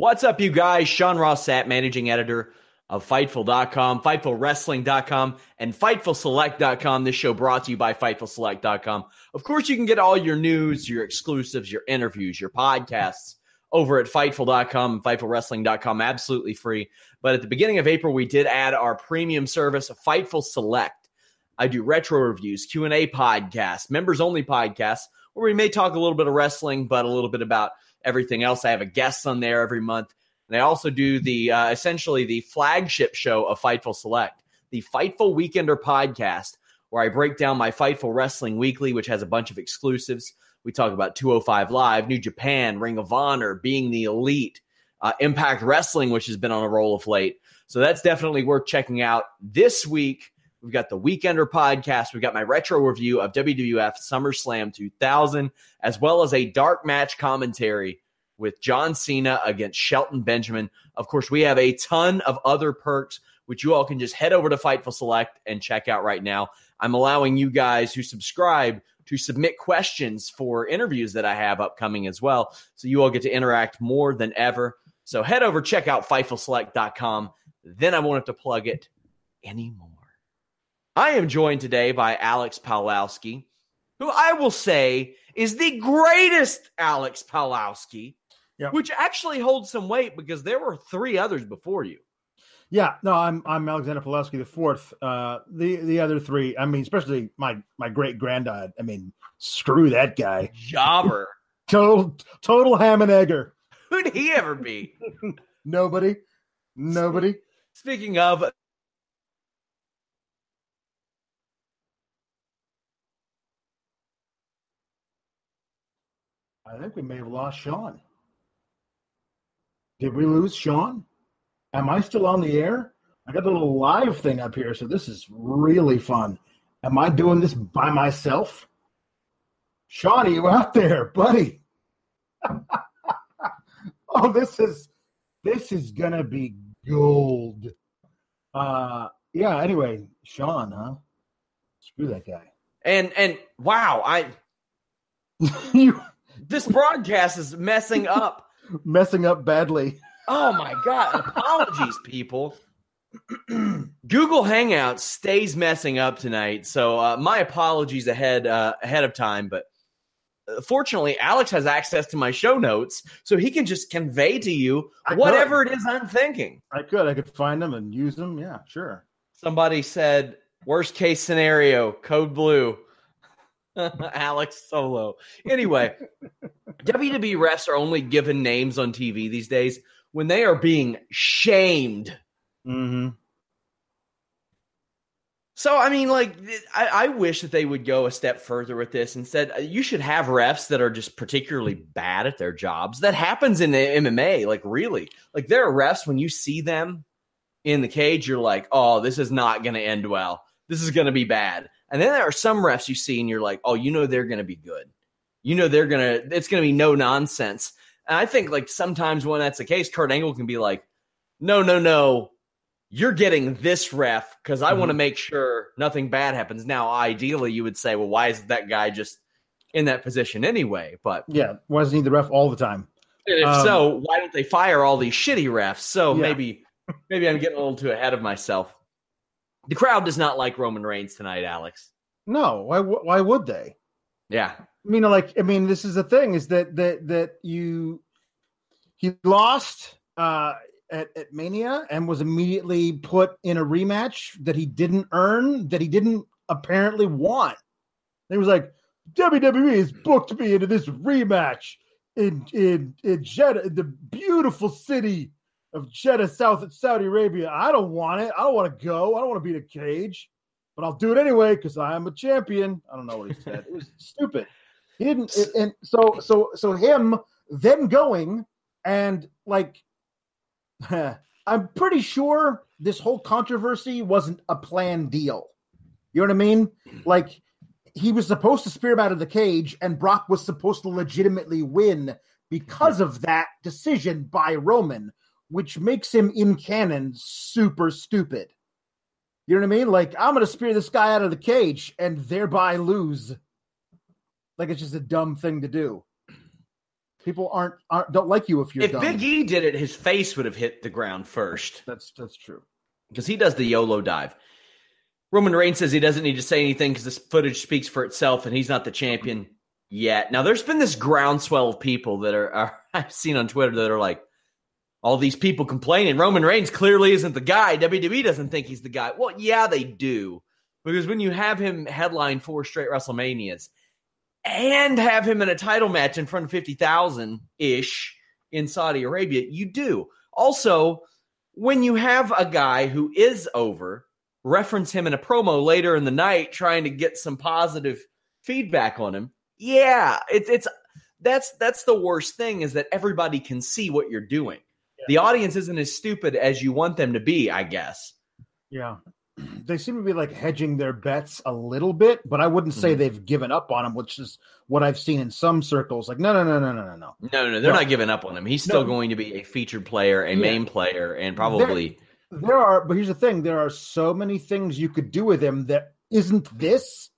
What's up, you guys? Sean Ross Sapp, managing editor of Fightful.com, FightfulWrestling.com, and FightfulSelect.com. This show brought to you by FightfulSelect.com. Of course, you can get all your news, your exclusives, your interviews, your podcasts over at Fightful.com and FightfulWrestling.com, absolutely free. But at the beginning of April, we did add our premium service, Fightful Select. I do retro reviews, Q&A podcasts, members-only podcasts, where we may talk a little bit of wrestling, but a little bit about – everything else. I have a guest on there every month. And I also do the uh, essentially the flagship show of Fightful Select, the Fightful Weekender podcast, where I break down my Fightful Wrestling Weekly, which has a bunch of exclusives. We talk about 205 Live, New Japan, Ring of Honor, being the elite, uh, Impact Wrestling, which has been on a roll of late. So that's definitely worth checking out. This week, we've got the Weekender podcast. We've got my retro review of WWF SummerSlam 2000, as well as a dark match commentary with John Cena against Shelton Benjamin. Of course, we have a ton of other perks, which you all can just head over to Fightful Select and check out right now. I'm allowing you guys who subscribe to submit questions for interviews that I have upcoming as well. So you all get to interact more than ever. So head over, check out FightfulSelect.com. Then I won't have to plug it anymore. I am joined today by Alex Pawlowski, who I will say is the greatest Alex Pawlowski, yep. which actually holds some weight because there were three others before you. Yeah, no, I'm I'm Alexander Pawlowski the fourth. Uh, the the other three, I mean, especially my my great granddad. I mean, screw that guy, jobber, total total ham and egger. Who'd he ever be? Nobody, nobody. Speaking of, I think we may have lost Sean. Did we lose Sean? Am I still on the air? I got a little live thing up here, so this is really fun. Am I doing this by myself? Sean, are you out there, buddy? oh, this is this is gonna be gold. Uh yeah, anyway, Sean, huh? Screw that guy. And and wow, I you this broadcast is messing up. messing up badly. Oh my god! Apologies, people. Google Hangouts stays messing up tonight, so uh, my apologies ahead uh, ahead of time. But uh, fortunately, Alex has access to my show notes, so he can just convey to you I whatever could. it is I'm thinking. I could, I could find them and use them. Yeah, sure. Somebody said worst case scenario, code blue. Alex Solo. Anyway, WWE refs are only given names on TV these days when they are being shamed. Mm-hmm. So I mean, like, I, I, wish that they would go a step further with this. and said you should have refs that are just particularly bad at their jobs. That happens in the MMA, like really. Like there are refs when you see them in the cage, you're like, oh, this is not going to end well. This is going to be bad. And then there are some refs you see and you're like, oh, you know they're going to be good. you know they're gonna it's gonna be no nonsense. And I think like sometimes when that's the case, Kurt Angle can be like, no, no, no, you're getting this ref because I mm-hmm. want to make sure nothing bad happens. Now, ideally, you would say, well, why is that guy just in that position anyway? But yeah, why isn't he need the ref all the time? if um, so, why don't they fire all these shitty refs? So yeah. maybe maybe I'm getting a little too ahead of myself. The crowd does not like Roman Reigns tonight, Alex. No, why? Why would they? Yeah, I mean, like, I mean, this is the thing: is that that that you he lost uh, at, at Mania and was immediately put in a rematch that he didn't earn, that he didn't apparently want. he was like, WWE has booked me into this rematch in in in Jeddah, in the beautiful city of Jeddah, South at Saudi Arabia. I don't want it. I don't want to go. I don't want to be in a cage, but I'll do it anyway because I am a champion. I don't know what he said. It was stupid. He didn't. And so so so him then going and like I'm pretty sure this whole controversy wasn't a planned deal. You know what I mean? Like he was supposed to spear him out of the cage, and Brock was supposed to legitimately win because of that decision by Roman, which makes him in canon super stupid. You know what I mean? Like, I'm going to spear this guy out of the cage and thereby lose. Like, it's just a dumb thing to do. People aren't, aren't don't like you if you're. If dumb. Big E did it, his face would have hit the ground first. That's that's true. Because he does the YOLO dive. Roman Reigns says he doesn't need to say anything because this footage speaks for itself, and he's not the champion yet. Now, there's been this groundswell of people that are, are I've seen on Twitter that are like, all these people complaining Roman Reigns clearly isn't the guy. WWE doesn't think he's the guy. Well, yeah, they do. Because when you have him headline four straight WrestleManias and have him in a title match in front of 50,000 ish in Saudi Arabia, you do. Also, when you have a guy who is over, reference him in a promo later in the night trying to get some positive feedback on him. Yeah, it's it's that's that's the worst thing is that everybody can see what you're doing the audience isn't as stupid as you want them to be, I guess. Yeah. They seem to be like hedging their bets a little bit, but I wouldn't say mm-hmm. they've given up on him, which is what I've seen in some circles. Like, no, no, no, no, no, no, no. No, no, they're no. not giving up on him. He's still no. going to be a featured player, a yeah. main player, and probably. There, there are, but here's the thing there are so many things you could do with him that isn't this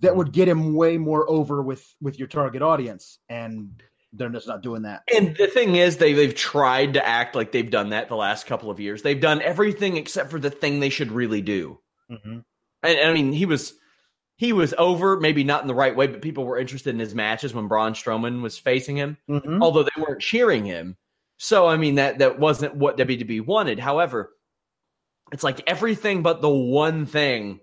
that mm-hmm. would get him way more over with with your target audience and they're just not doing that. And the thing is, they they've tried to act like they've done that the last couple of years. They've done everything except for the thing they should really do. Mm-hmm. And, and, I mean, he was he was over, maybe not in the right way, but people were interested in his matches when Braun Strowman was facing him, mm-hmm. although they weren't cheering him. So I mean, that that wasn't what WWE wanted. However, it's like everything but the one thing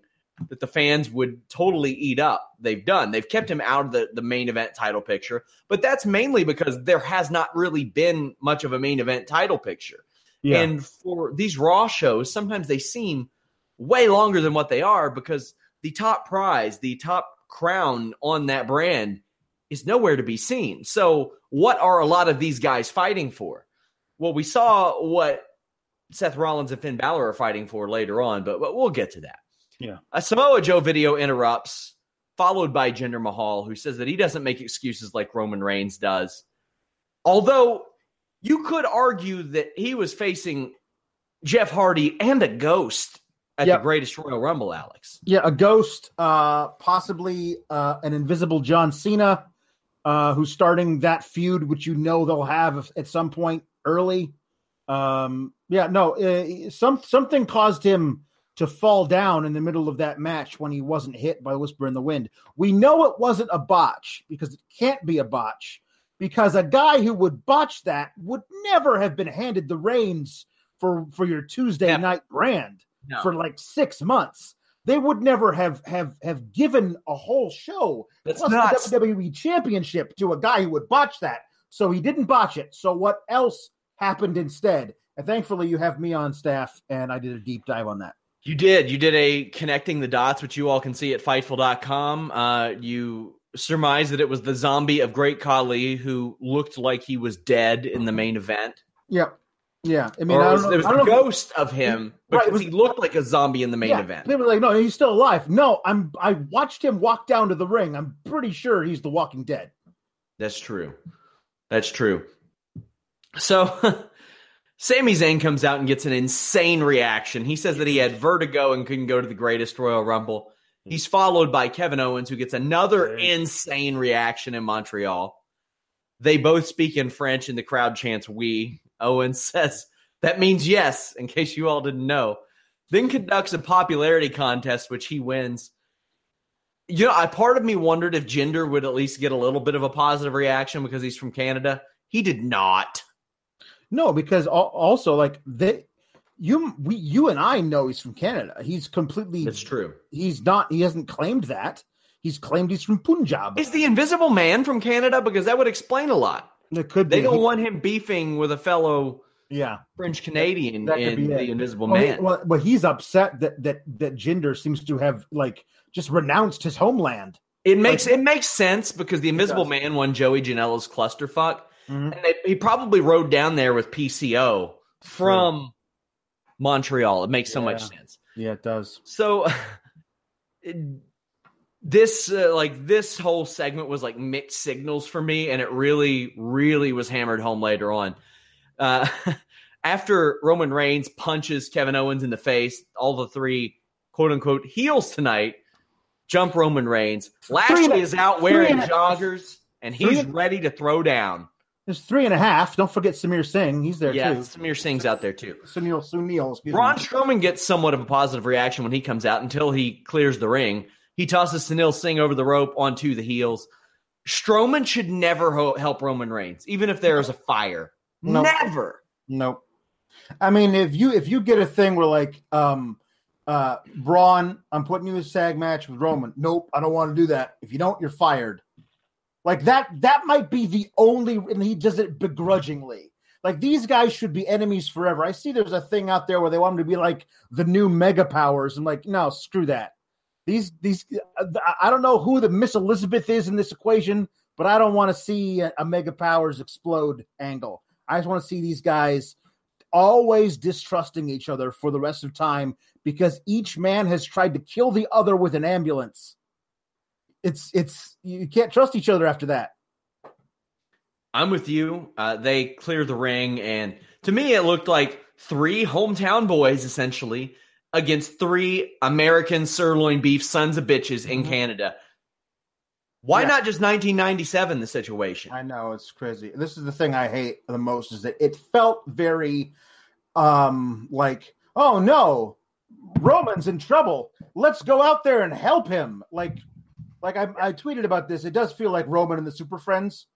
that the fans would totally eat up. They've done. They've kept him out of the, the main event title picture, but that's mainly because there has not really been much of a main event title picture. Yeah. And for these Raw shows, sometimes they seem way longer than what they are because the top prize, the top crown on that brand is nowhere to be seen. So, what are a lot of these guys fighting for? Well, we saw what Seth Rollins and Finn Balor are fighting for later on, but, but we'll get to that. Yeah. A Samoa Joe video interrupts, followed by Jinder Mahal, who says that he doesn't make excuses like Roman Reigns does. Although you could argue that he was facing Jeff Hardy and a ghost at yep. the greatest Royal Rumble, Alex. Yeah, a ghost, uh, possibly uh, an invisible John Cena, uh, who's starting that feud, which you know they'll have at some point early. Um, yeah, no, uh, some something caused him to fall down in the middle of that match when he wasn't hit by Whisper in the Wind. We know it wasn't a botch because it can't be a botch because a guy who would botch that would never have been handed the reins for for your Tuesday yeah. night brand no. for like six months. They would never have have have given a whole show That's plus nuts. the WWE Championship to a guy who would botch that. So he didn't botch it. So what else happened instead? And thankfully, you have me on staff, and I did a deep dive on that. You did. You did a connecting the dots, which you all can see at Fightful.com. Uh, you surmised that it was the zombie of Great Khali who looked like he was dead in the main event. Yep. Yeah, I mean, or I was, there was a ghost of him because right, was, he looked like a zombie in the main yeah, event. They were like, "No, he's still alive." No, I'm. I watched him walk down to the ring. I'm pretty sure he's the Walking Dead. That's true. That's true. So Sami Zayn comes out and gets an insane reaction. He says that he had vertigo and couldn't go to the greatest Royal Rumble. He's followed by Kevin Owens, who gets another insane reaction in Montreal. They both speak in French, and the crowd chants "We." Owens says that means yes, in case you all didn't know. Then conducts a popularity contest, which he wins. You know, I part of me wondered if Jinder would at least get a little bit of a positive reaction because he's from Canada. He did not. No, because also like they, you, we, you and I know he's from Canada. He's completely. It's true. He's not. He hasn't claimed that. He's claimed he's from Punjab. Is the Invisible Man from Canada? Because that would explain a lot. It could. They don't want him beefing with a fellow. Yeah, French Canadian That could in be the it. Invisible well, Man. He, well, but he's upset that that that Jinder seems to have like just renounced his homeland. It makes it makes sense because the Invisible. Man won Joey Janela's clusterfuck, Mhm. and they, he probably rode down there with PCO from Montreal. It makes so much sense. Yeah, it does. So it- this uh, like this whole segment was like mixed signals for me, and it really really was hammered home later on. Uh, after Roman Reigns punches Kevin Owens in the face, all the three quote unquote heels tonight jump Roman Reigns. Lashley is out wearing joggers, and he's ready to throw down. There's three and a half. Don't forget Samir Singh. He's there too. Yeah, too. Samir Singh's out there too. Sunil Sunil. Excuse Braun me. Strowman gets somewhat of a positive reaction when he comes out until he clears the ring. He tosses Sunil Singh over the rope onto the heels. Strowman should never ho- help Roman Reigns, even if there is a fire. No. Never. Nope. I mean, if you if you get a thing where like um uh Braun, I'm putting you in a tag match with Roman. Nope, I don't want to do that. If you don't, you're fired. Like that that might be the only and he does it begrudgingly. Like these guys should be enemies forever. I see there's a thing out there where they want them to be like the new mega powers. I'm like, no, screw that. These these I- don't know who the Miss Elizabeth is in this equation, but I don't want to see a, a mega powers explode angle. I just want to see these guys always distrusting each other for the rest of time because each man has tried to kill the other with an ambulance. It's it's you can't trust each other after that. I'm with you. Uh, they clear the ring, and to me, it looked like three hometown boys essentially against three American sirloin beef sons of bitches in Mhm. Canada. Why Yeah. not just 1997? The situation. I know it's crazy. This is the thing I hate the most is that it felt very um like, oh no, Roman's in trouble. Let's go out there and help him. Like like I, I tweeted about this. It does feel like Roman and the Super Friends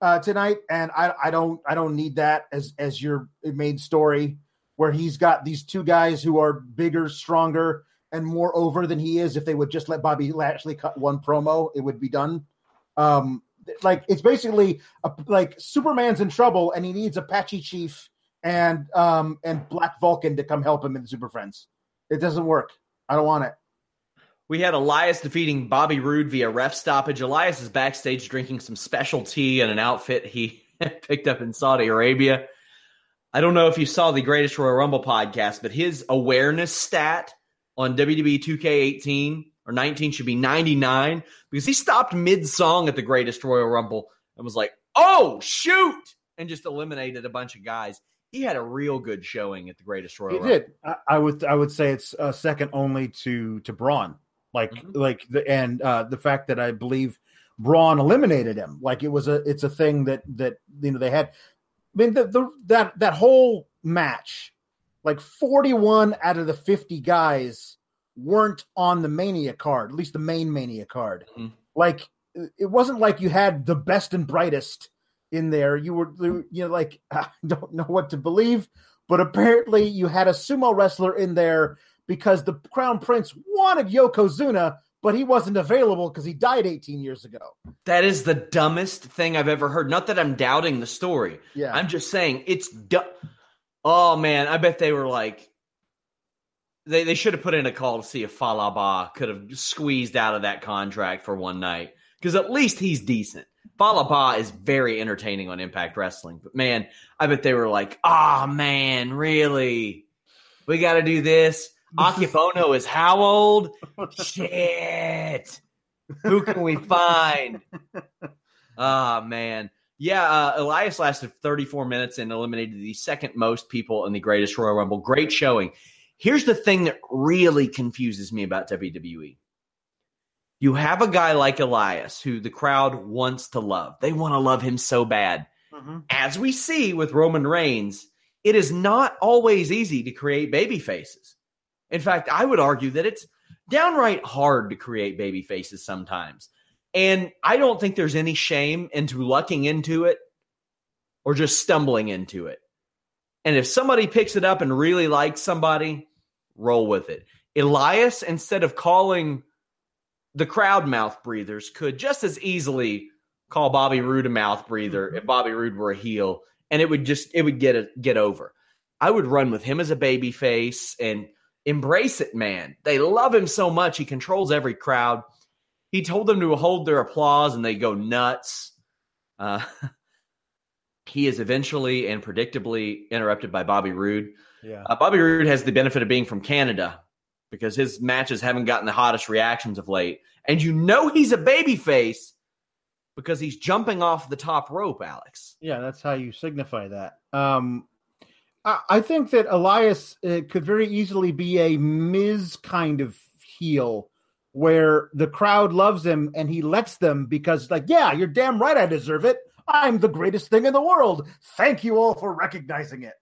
uh tonight, and I I don't I don't need that as as your main story where he's got these two guys who are bigger, stronger, and more over than he is. If they would just let Bobby Lashley cut one promo, it would be done. Um, like it's basically a, like Superman's in trouble and he needs Apache Chief and um and Black Vulcan to come help him in the Super Friends. It doesn't work. I don't want it. We had Elias defeating Bobby Roode via ref stoppage. Elias is backstage drinking some special tea in an outfit he picked up in Saudi Arabia. I don't know if you saw the Greatest Royal Rumble podcast, but his awareness stat on WWE 2K18 or 19 should be 99 because he stopped mid song at the Greatest Royal Rumble and was like, oh, shoot, and just eliminated a bunch of guys. He had a real good showing at the Greatest Royal He Rumble. did. I, I would I would say it's uh, second only to to Braun. Like Mhm. like the and uh, the fact that I believe Braun eliminated him. Like it was a it's a thing that that you know they had. I mean the, the that that whole match, like forty one out of the fifty guys weren't on the Mania card. At least the main Mania card. Mhm. Like it wasn't like you had the best and brightest in there. You were you know like I don't know what to believe but apparently you had a sumo wrestler in there because the crown prince wanted yokozuna but he wasn't available because he died 18 years ago That is the dumbest thing I've ever heard. Not that I'm doubting the story. yeah I'm just saying it's du- Oh man, I bet they were like they they should have put in a call to see if Fallah Bahh could have squeezed out of that contract for one night because at least he's decent. Fallah Bahh is very entertaining on Impact Wrestling, but man, I bet they were like, "Ah man, really? We got to do this." Akebono is how old? Shit. Who can we find? Ah, man. Yeah, uh, Elias lasted 34 minutes and eliminated the second most people in the greatest Royal Rumble. Great showing. Here's the thing that really confuses me about WWE. You have a guy like Elias who the crowd wants to love. They want to love him so bad. Mm-hmm. As we see with Roman Reigns, it is not always easy to create baby faces. In fact, I would argue that it's downright hard to create baby faces sometimes. And I don't think there's any shame into lucking into it or just stumbling into it. And if somebody picks it up and really likes somebody, roll with it. Elias, instead of calling the crowd mouth breathers, could just as easily call Bobby Roode a mouth breather if Bobby Roode were a heel, and it would just it would get a, get over. I would run with him as a baby face and embrace it, man. They love him so much. He controls every crowd. He told them to hold their applause and they go nuts. Uh, he is eventually and predictably interrupted by Bobby Roode. Yeah. Uh, Bobby Roode has the benefit of being from Canada because his matches haven't gotten the hottest reactions of late. And you know he's a baby face because he's jumping off the top rope, Alex. Yeah, that's how you signify that. Um, I, think that Elias uh, could very easily be a Miz kind of heel where the crowd loves him and he lets them because, like, yeah, you're damn right, I deserve it. I'm the greatest thing in the world. Thank you all for recognizing it.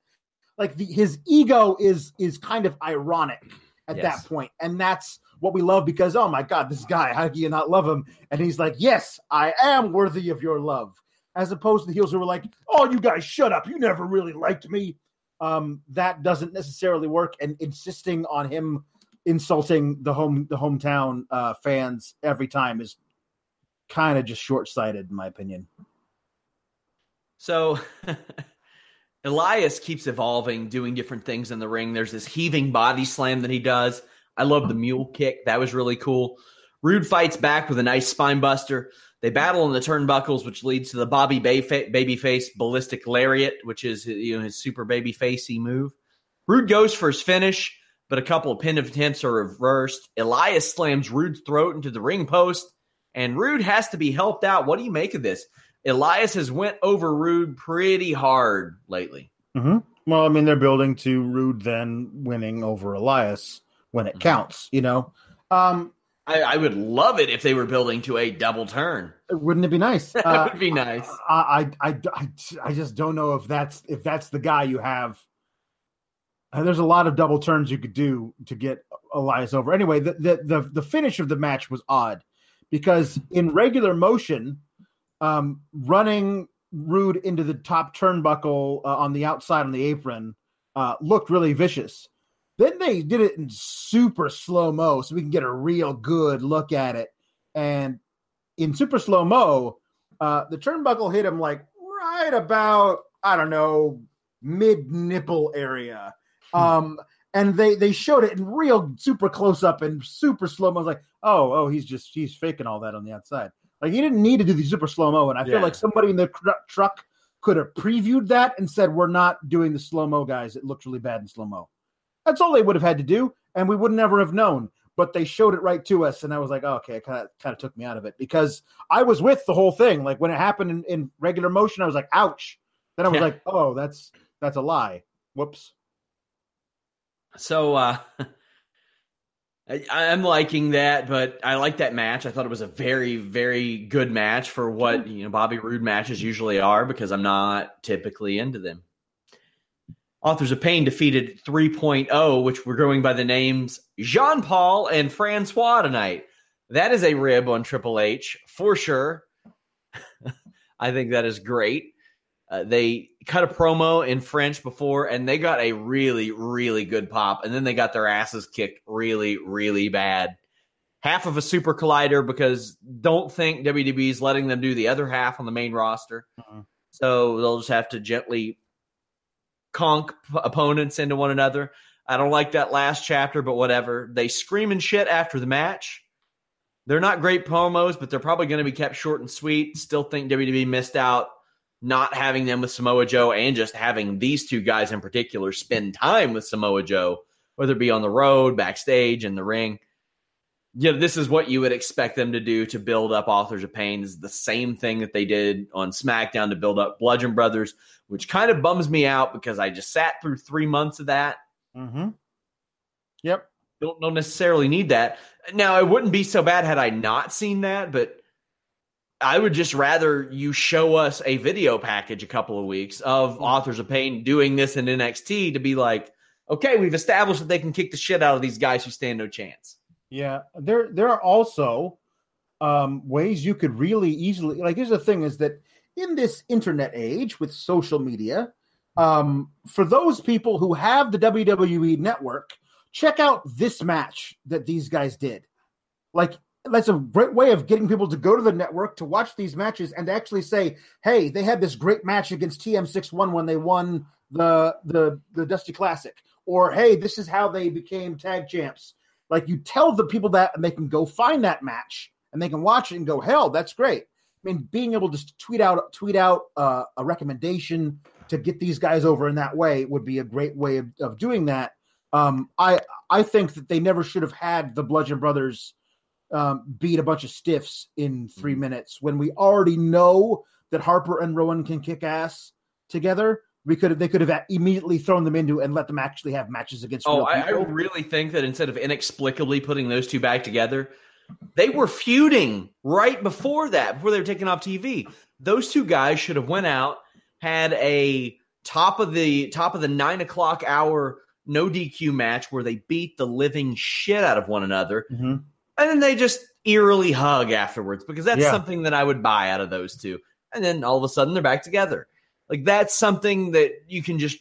Like the, his ego is is kind of ironic at yes. that point, and that's what we love because oh my god, this guy, how do you not love him? And he's like, yes, I am worthy of your love, as opposed to the heels who were like, oh, you guys, shut up, you never really liked me. Um, that doesn't necessarily work, and insisting on him insulting the home the hometown uh, fans every time is kind of just short sighted, in my opinion. So. Elias keeps evolving, doing different things in the ring. There's this heaving body slam that he does. I love the mule kick. That was really cool. Roode fights back with a nice spine buster. They battle in the turnbuckles, which leads to the Bobby babyface ballistic lariat, which is you know his super babyfacey move. Roode goes for his finish but a couple of pin attempts are reversed. Elias slams Roode's throat into the ring post, and Roode has to be helped out. What do you make of this? Elias has went over Roode pretty hard lately. Mm-hmm. Well, I mean, they're building to Roode then winning over Elias when it mm-hmm. counts, you know. Um, I, I, would love it if they were building to a double turn. Wouldn't it be nice? that uh, would be nice. I, I, I, I just don't know if that's if that's the guy you have and there's a lot of double turns you could do to get Elias over. Anyway, the, the the the, finish of the match was odd because in regular motion, um, running Roode into the top turnbuckle uh, on the outside on the apron uh, looked really vicious. Then they did it in super slow mo, so we can get a real good look at it. And in super slow mo, uh, the turnbuckle hit him like right about I don't know mid nipple area um, and they they showed it in real super close up and super slow mo. I was like, oh, oh, he's just he's faking all that on the outside. Like he didn't need to do the super slow mo. And I yeah. feel like somebody in the cr- truck could have previewed that and said, we're not doing the slow mo, guys. It looks really bad in slow mo. That's all they would have had to do, and we would never have known. But they showed it right to us, and I was like, oh, okay, it kind of kind of took me out of it because I was with the whole thing. Like when it happened in, in regular motion, I was like, ouch. Then I was yeah. like, oh, that's that's a lie. Whoops. So uh, I, I'm liking that, but I like that match. I thought it was a very, very good match for what you know Bobby Roode matches usually are because I'm not typically into them. Authors of Pain defeated 3.0, which were going by the names Jean Paul and Francois tonight. That is a rib on Triple H for sure. I think that is great. Uh, they cut a promo in French before, and they got a really, really good pop, and then they got their asses kicked really, really bad. Half of a super collider because don't think WWE is letting them do the other half on the main roster. Uh-uh. So they'll just have to gently conk opponents into one another. I don't like that last chapter, but whatever. They scream and shit after the match. They're not great promos, but they're probably going to be kept short and sweet. Still think WWE missed out not having them with Samoa Joe and just having these two guys in particular spend time with Samoa Joe, whether it be on the road, backstage, in the ring. You know, this is what you would expect them to do to build up Authors of Pain. This is the same thing that they did on SmackDown to build up Bludgeon Brothers, which kind of bums me out because I just sat through three months of that. Mm-hmm. Yep. Don't, don't necessarily need that. Now, it wouldn't be so bad had I not seen that, but I would just rather you show us a video package a couple of weeks of Mm-hmm. Authors of Pain doing this in NXT to be like, okay, we've established that they can kick the shit out of these guys who stand no chance. Yeah, there there are also um, ways you could really easily like. Here's the thing: is that in this internet age with social media, um, for those people who have the WWE network, check out this match that these guys did. Like that's a great way of getting people to go to the network to watch these matches and to actually say, "Hey, they had this great match against TM61 when they won the the the Dusty Classic," or "Hey, this is how they became tag champs." Like you tell the people that, and they can go find that match and they can watch it and go, "Hell, that's great." I mean, being able to tweet out tweet out uh, a recommendation to get these guys over in that way would be a great way of, of doing that. Um, I I think that they never should have had the Bludgeon Brothers um, beat a bunch of stiffs in 3 minutes when we already know that Harper and Rowan can kick ass together. We could have, they could have immediately thrown them into and let them actually have matches against. Oh, real I, I really think that instead of inexplicably putting those two back together, they were feuding right before that, before they were taken off TV. Those two guys should have went out, had a top of the top of the nine o'clock hour no DQ match where they beat the living shit out of one another, Mhm. and then they just eerily hug afterwards because that's Yeah. something that I would buy out of those two. And then all of a sudden they're back together. Like that's something that you can just.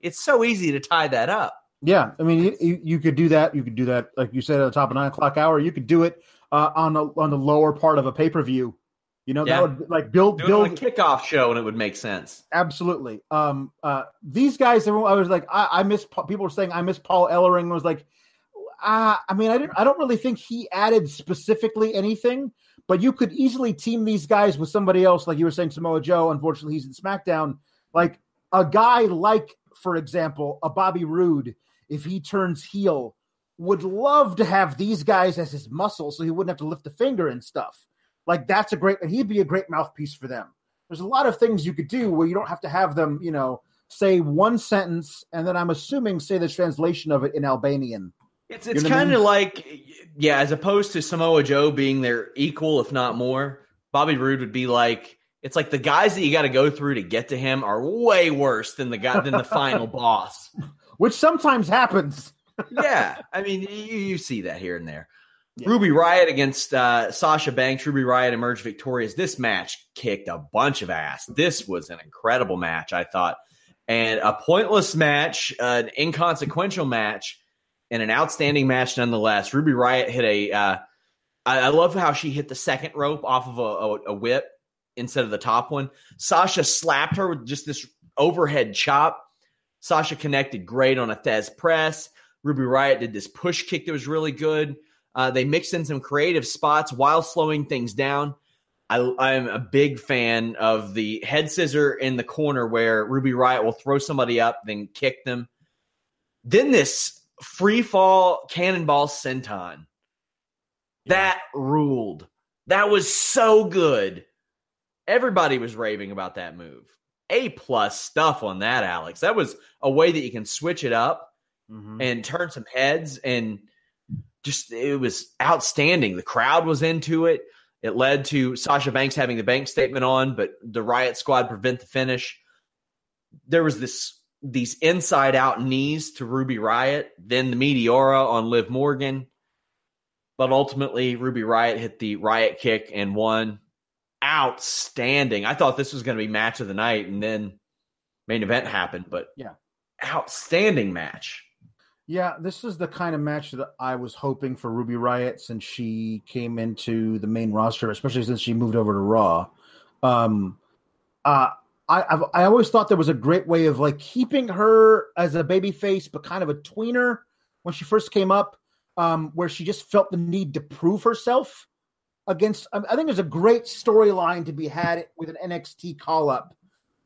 It's so easy to tie that up. Yeah, I mean, you, you, could do that. You could do that, like you said, at the top of nine o'clock hour. You could do it uh, on the on the lower part of a pay per view. You know, Yeah. that would like build Do build a kickoff show and it would make sense. absolutely. Um, uh, these guys, everyone, I was like, I, I miss. People were saying I miss Paul Ellering. I was like, uh, I mean, I didn't. I don't really think he added specifically anything, but you could easily team these guys with somebody else, like you were saying, Samoa Joe. Unfortunately, he's in SmackDown. Like a guy like, for example, a Bobby Roode, if he turns heel, would love to have these guys as his muscle, so he wouldn't have to lift a finger and stuff. Like that's a great, and he'd be a great mouthpiece for them. There's a lot of things you could do where you don't have to have them, you know, say one sentence and then I'm assuming say the translation of it in Albanian. It's You it's know kind of mean? like yeah, as opposed to Samoa Joe being their equal, if not more. Bobby Roode would be like it's like the guys that you got to go through to get to him are way worse than the guy than the final boss. which sometimes happens. Yeah, I mean you, you see that here and there. Yeah. Ruby Riot against uh, Sasha Banks. Ruby Riot emerged victorious. This match kicked a bunch of ass. This was an incredible match, I thought, and a pointless match, an inconsequential match, and an outstanding match nonetheless. Ruby Riot hit a. Uh, I, I love how she hit the second rope off of a, a, a whip instead of the top one. Sasha slapped her with just this overhead chop. Sasha connected great on a Thesz press. Ruby Riot did this push kick that was really good. Uh, they mixed in some creative spots while slowing things down. I, I'm a big fan of the head scissor in the corner where Ruby Riot will throw somebody up, then kick them. Then this free fall cannonball senton. That ruled. That was so good. Everybody was raving about that move. A plus stuff on that, Alex. That was a way that you can switch it up mm-hmm. and turn some heads and just it was outstanding. The crowd was into it. It led to Sasha Banks having the bank statement on, but the Riot Squad prevent the finish. There was this these inside out knees to Ruby Riot, then the Meteora on Liv Morgan. But ultimately, Ruby Riot hit the Riot kick and won. Outstanding. I thought this was going to be match of the night, and then main event happened, but Yeah. outstanding match. Yeah, this is the kind of match that I was hoping for Ruby Riot since she came into the main roster, especially since she moved over to Raw. Um, uh, I I've, I always thought there was a great way of like keeping her as a baby face, but kind of a tweener when she first came up, um, where she just felt the need to prove herself against. I I think there's a great storyline to be had with an NXT call up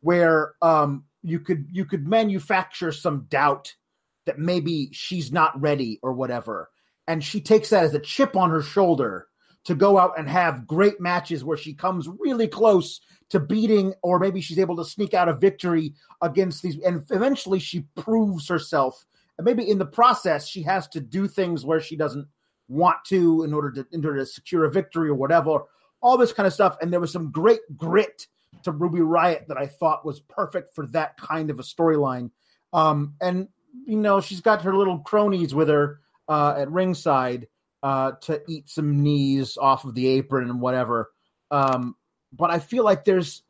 where um, you could you could manufacture some doubt that maybe she's not ready or whatever. and she takes that as a chip on her shoulder to go out and have great matches where she comes really close to beating, or maybe she's able to sneak out a victory against these, and eventually she proves herself. And maybe in the process, she has to do things where she doesn't want to in order to in order to secure a victory or whatever. All this kind of stuff, and there was some great grit to Ruby Riot that I thought was perfect for that kind of a storyline. Um, and you know, she's got her little cronies with her uh, at ringside uh, to eat some knees off of the apron and whatever. Um, but I feel like there's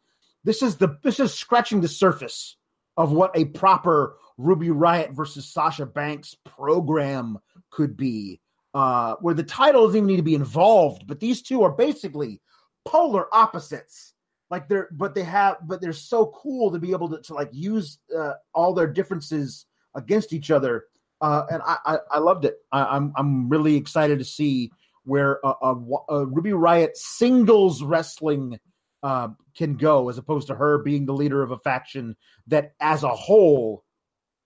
this is the this is scratching the surface of what a proper Ruby Riot versus Sasha Banks program could be, uh, where the title doesn't even need to be involved, but these two are basically polar opposites. Like they're, but they have, but they're so cool to be able to, to like use uh, all their differences against each other. Uh, and I, I, I loved it. I, am I'm, I'm really excited to see where a, a, a Ruby Riot singles wrestling uh, can go, as opposed to her being the leader of a faction that, as a whole,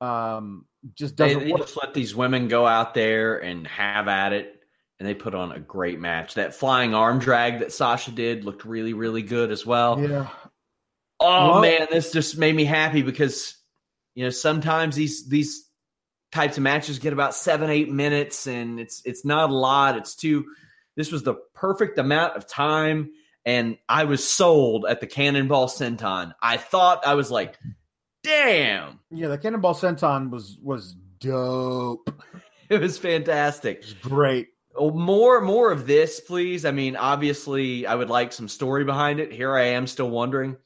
um, just doesn't. They, they just let these women go out there and have at it, and they put on a great match. That flying arm drag that Sasha did looked really, really good as well. Yeah. Oh well, man, this just made me happy because you know sometimes these these types of matches get about seven eight minutes, and it's it's not a lot. It's too. This was the perfect amount of time and I was sold at the Cannonball Senton. I thought I was like, damn. Yeah, the Cannonball Senton was was dope. It was fantastic. It was great. Oh, more more of this, please. I mean, obviously, I would like some story behind it. Here I am, still wondering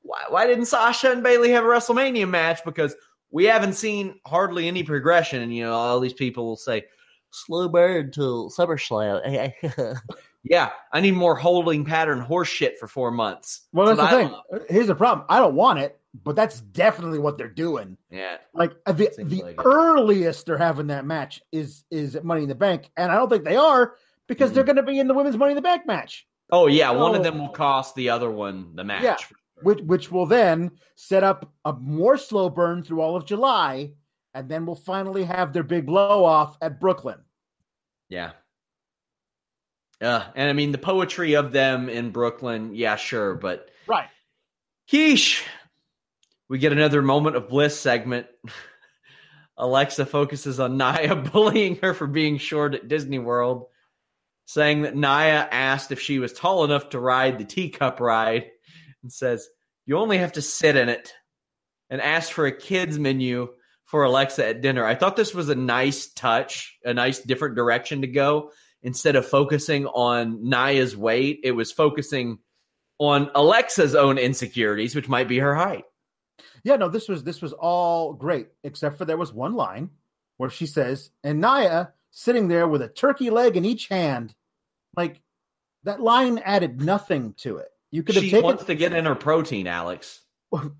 why why didn't Sasha and Bayley have a WrestleMania match? Because we haven't seen hardly any progression, and you know, all these people will say, "Slow burn till SummerSlam." Yeah, I need more holding pattern horse shit for four months. Well, that's, that's the thing. Here's the problem. I don't want it, but that's definitely what they're doing. Yeah, like uh, the the like earliest they're having that match is is at Money in the Bank, and I don't think they are because mm-hmm. they're going to be in the Women's Money in the Bank match. Oh yeah, so, one of them will cost the other one the match. Yeah, which which will then set up a more slow burn through all of July, and then we'll finally have their big blow off at Brooklyn. Yeah, uh, and I mean the poetry of them in Brooklyn, yeah, sure, but right. Heesh. We get another moment of bliss segment. Alexa focuses on Nia bullying her for being short at Disney World, saying that Nia asked if she was tall enough to ride the teacup ride and says, You only have to sit in it, and ask for a kids menu for Alexa at dinner. I thought this was a nice touch, a nice different direction to go instead of focusing on Nia's weight, it was focusing on Alexa's own insecurities, which might be her height. Yeah, no, this was this was all great, except for there was one line where she says, and Nia sitting there with a turkey leg in each hand, like that line added nothing to it. You could have she taken wants to get in her protein, Alex. have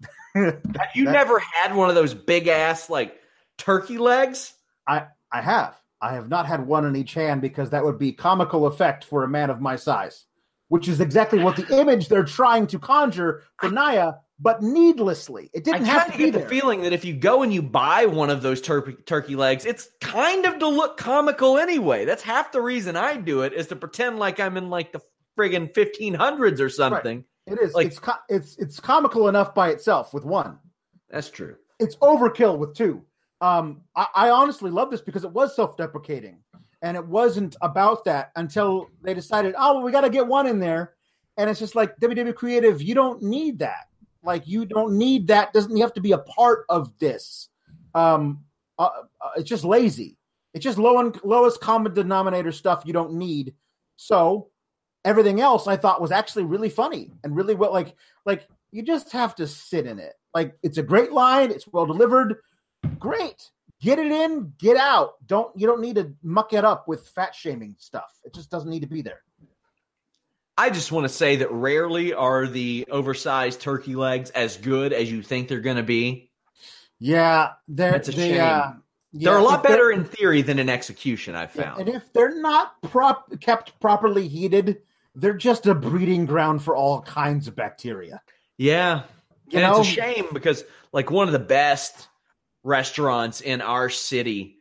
you that... never had one of those big ass like turkey legs? I I have. I have not had one in each hand because that would be comical effect for a man of my size, which is exactly what the image they're trying to conjure for Nia, but needlessly. It didn't I have to get the feeling that if you go and you buy one of those tur- turkey legs, it's kind of to look comical anyway. That's half the reason I do it is to pretend like I'm in like the friggin' 1500s or something. Right. It is. Like, it's co- it's it's comical enough by itself with one. That's true. It's overkill with two. Um, I, I honestly love this because it was self-deprecating, and it wasn't about that until they decided, oh, well, we got to get one in there, and it's just like WWE Creative, you don't need that. Like you don't need that. Doesn't you have to be a part of this? Um, uh, uh, it's just lazy. It's just low and lowest common denominator stuff you don't need. So everything else I thought was actually really funny and really well. Like like you just have to sit in it. Like it's a great line. It's well delivered great. Get it in, get out. Don't you don't need to muck it up with fat shaming stuff. It just doesn't need to be there. I just want to say that rarely are the oversized turkey legs as good as you think they're going to be. Yeah, they're That's a they, shame. Uh, yeah, they're a lot better in theory than in execution. I've found, and if they're not prop kept properly heated, they're just a breeding ground for all kinds of bacteria. Yeah, you and know? it's a shame because like one of the best restaurants in our city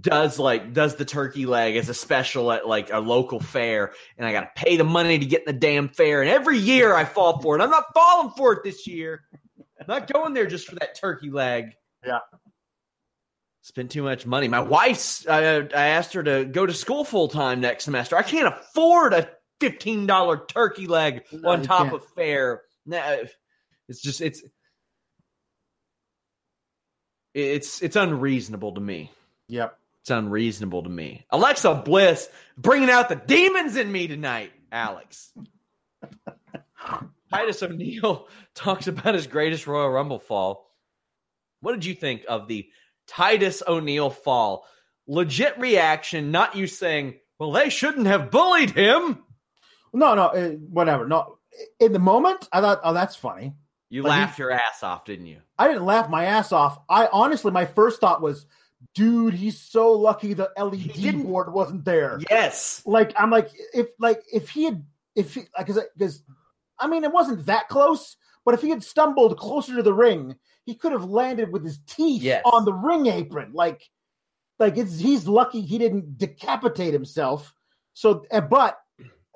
does like does the turkey leg as a special at like a local fair, and I got to pay the money to get in the damn fair. And every year I fall for it. I'm not falling for it this year. I'm not going there just for that turkey leg. Yeah. Spend too much money. My wife's. I, I asked her to go to school full time next semester. I can't afford a fifteen dollar turkey leg No, on top can't. of fare. Nah, it's just it's it's it's unreasonable to me. Yep. It's unreasonable to me. Alexa Bliss bringing out the demons in me tonight, Alex. Titus O'Neil talks about his greatest Royal Rumble fall. What did you think of the Titus O'Neil fall? Legit reaction, not you saying, well, they shouldn't have bullied him. No, no, uh, whatever. No, in the moment, I thought, oh, that's funny. You Like he- laughed your ass off, didn't you? I didn't laugh my ass off. I honestly, my first thought was, dude, he's so lucky the LED board wasn't there. Yes. Like, I'm like, if like if he had, if he, like, because, I mean, it wasn't that close, but if he had stumbled closer to the ring, he could have landed with his teeth Yes. on the ring apron. Like, like it's he's lucky he didn't decapitate himself. So, uh, but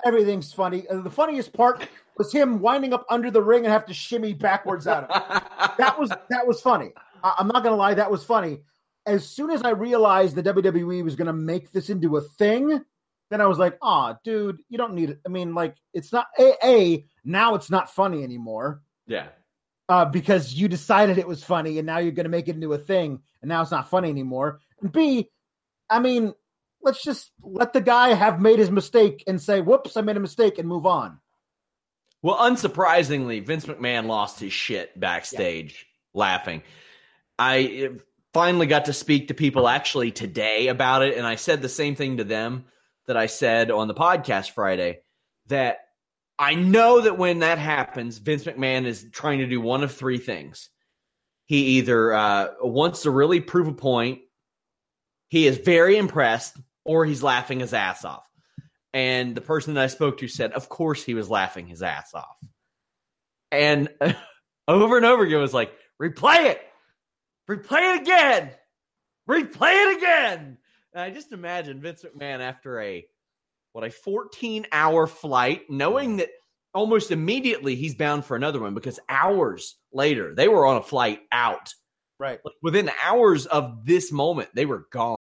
everything's funny. Uh, the funniest part was him winding up under the ring and have to shimmy backwards out of it that was that was funny. I, I'm not gonna lie, that was funny. As soon as I realized the WWE was gonna make this into a thing, then I was like, "Ah, dude, you don't need it." I mean, like, it's not a, a now it's not funny anymore yeah. uh, because you decided it was funny, and now you're gonna make it into a thing, and now it's not funny anymore. And B, I mean, let's just let the guy have made his mistake and say, "Whoops, I made a mistake," and move on. Well, unsurprisingly, Vince McMahon lost his shit backstage laughing. I uh, finally got to speak to people actually today about it, and I said the same thing to them that I said on the podcast Friday that I know that when that happens, Vince McMahon is trying to do one of three things. He either uh, wants to really prove a point, he is very impressed, or he's laughing his ass off. And the person that I spoke to said, of course, he was laughing his ass off. And over and over again was like, replay it, replay it again, replay it again. And I just imagine Vince McMahon after a what a 14 hour flight, knowing that almost immediately he's bound for another one because hours later they were on a flight out. Right. Like within hours of this moment, they were gone.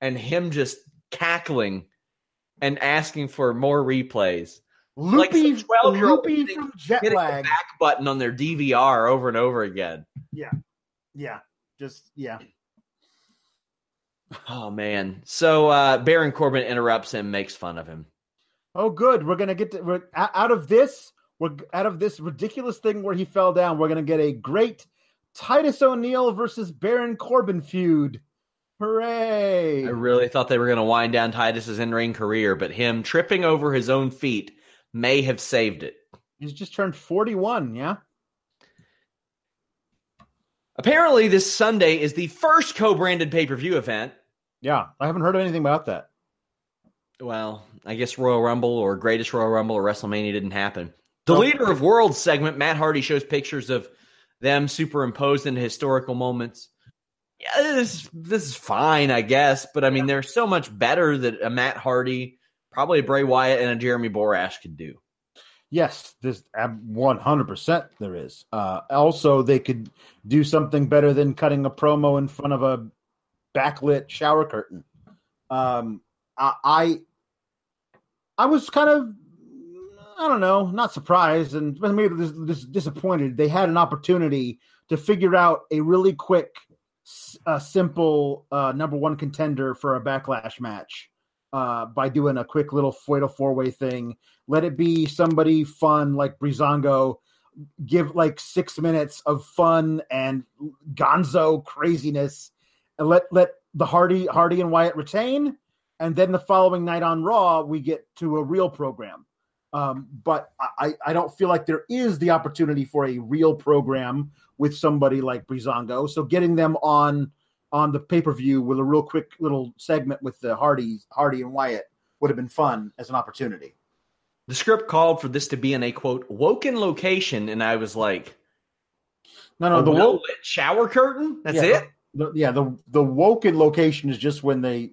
And him just cackling and asking for more replays. Like Loopy, some 12-year-old loopy from jet lag. back button on their DVR over and over again. Yeah, yeah, just yeah. Oh man. So uh Baron Corbin interrupts him, makes fun of him. Oh, good. We're gonna get to, we're, out of this. We're out of this ridiculous thing where he fell down. We're gonna get a great Titus O'Neil versus Baron Corbin feud. Hooray! I really thought they were going to wind down Titus's in-ring career, but him tripping over his own feet may have saved it. He's just turned forty-one. Yeah. Apparently, this Sunday is the first co-branded pay-per-view event. Yeah, I haven't heard anything about that. Well, I guess Royal Rumble or Greatest Royal Rumble or WrestleMania didn't happen. The Oh. leader of Worlds segment, Matt Hardy, shows pictures of them superimposed into historical moments. Yeah, this this is fine, I guess, but I mean, they're so much better that a Matt Hardy, probably a Bray Wyatt, and a Jeremy Borash could do. Yes, this one hundred percent there is. Uh, also, they could do something better than cutting a promo in front of a backlit shower curtain. Um, I, I, I was kind of, I don't know, not surprised and maybe this, this disappointed. They had an opportunity to figure out a really quick, uh, simple uh, number one contender for a backlash match uh, by doing a quick little fatal four way thing let it be somebody fun like Breezango. Give like six minutes of fun and gonzo craziness, and let let the Hardy Hardy and Wyatt retain, and then the following night on Raw we get to a real program. Um, but I, I don't feel like there is the opportunity for a real program with somebody like Breezango. So getting them on on the pay per view with a real quick little segment with the Hardy Hardy and Wyatt would have been fun as an opportunity. The script called for this to be in a quote woken location, and I was like, No, no, "A the well woke, shower curtain. That's yeah, it." the, yeah, the the Woken location is just when they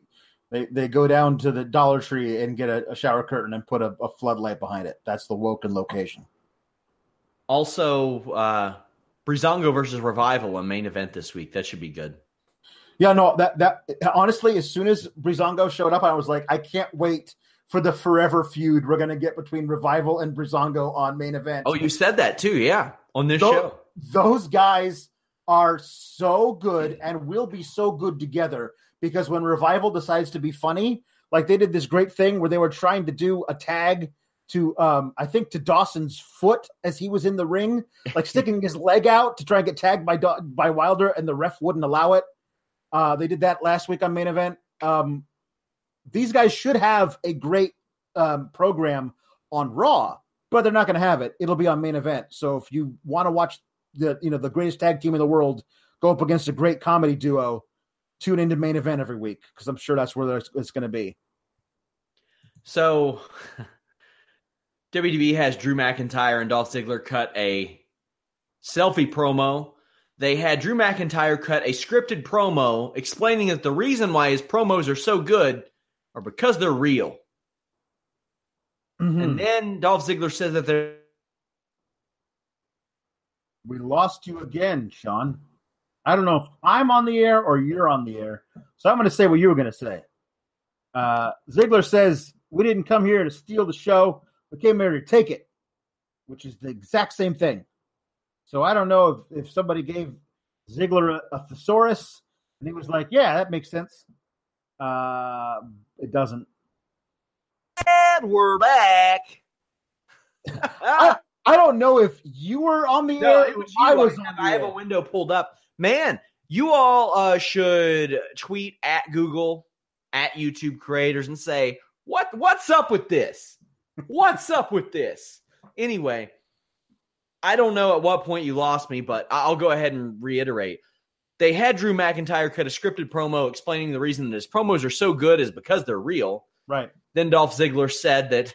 they they go down to the Dollar Tree and get a, a shower curtain and put a, a floodlight behind it. That's the Woken location. Also, uh, Breezango versus Revival, a main event this week. That should be good. Yeah, no, that that honestly, as soon as Breezango showed up, I was like, I can't wait for the forever feud we're gonna get between Revival and Breezango on main event. Oh, you said that too, yeah, on this show. those guys are so good and will be so good together because when Revival decides to be funny, like they did this great thing where they were trying to do a tag to um I think to Dawson's foot as he was in the ring, like sticking his leg out to try and get tagged by Daw- by Wilder and the ref wouldn't allow it. Uh they did that last week on main event. Um these guys should have a great um program on Raw, but they're not going to have it. It'll be on main event. So if you want to watch the you know the greatest tag team in the world go up against a great comedy duo, tune into main event every week because I'm sure that's where it's going to be. So, WWE has Drew McIntyre and Dolph Ziggler cut a selfie promo. They had Drew McIntyre cut a scripted promo explaining that the reason why his promos are so good are because they're real. Mm-hmm. And then Dolph Ziggler says that they're We lost you again, Sean. I don't know if I'm on the air or you're on the air, so I'm going to say what you were going to say. Uh, Ziggler says we didn't come here to steal the show; we came here to take it, which is the exact same thing. So I don't know if, if somebody gave Ziggler a, a thesaurus and he was like, "Yeah, that makes sense." Uh, it doesn't. and we're back. I, I don't know if you were on the No, air. was. I was. I, have, I have a window pulled up. Man, you all uh, should tweet at Google, at YouTube creators, and say what what's up with this? What's up with this? Anyway, I don't know at what point you lost me, but I'll go ahead and reiterate. They had Drew McIntyre cut a scripted promo explaining the reason that his promos are so good is because they're real. right. Then Dolph Ziggler said that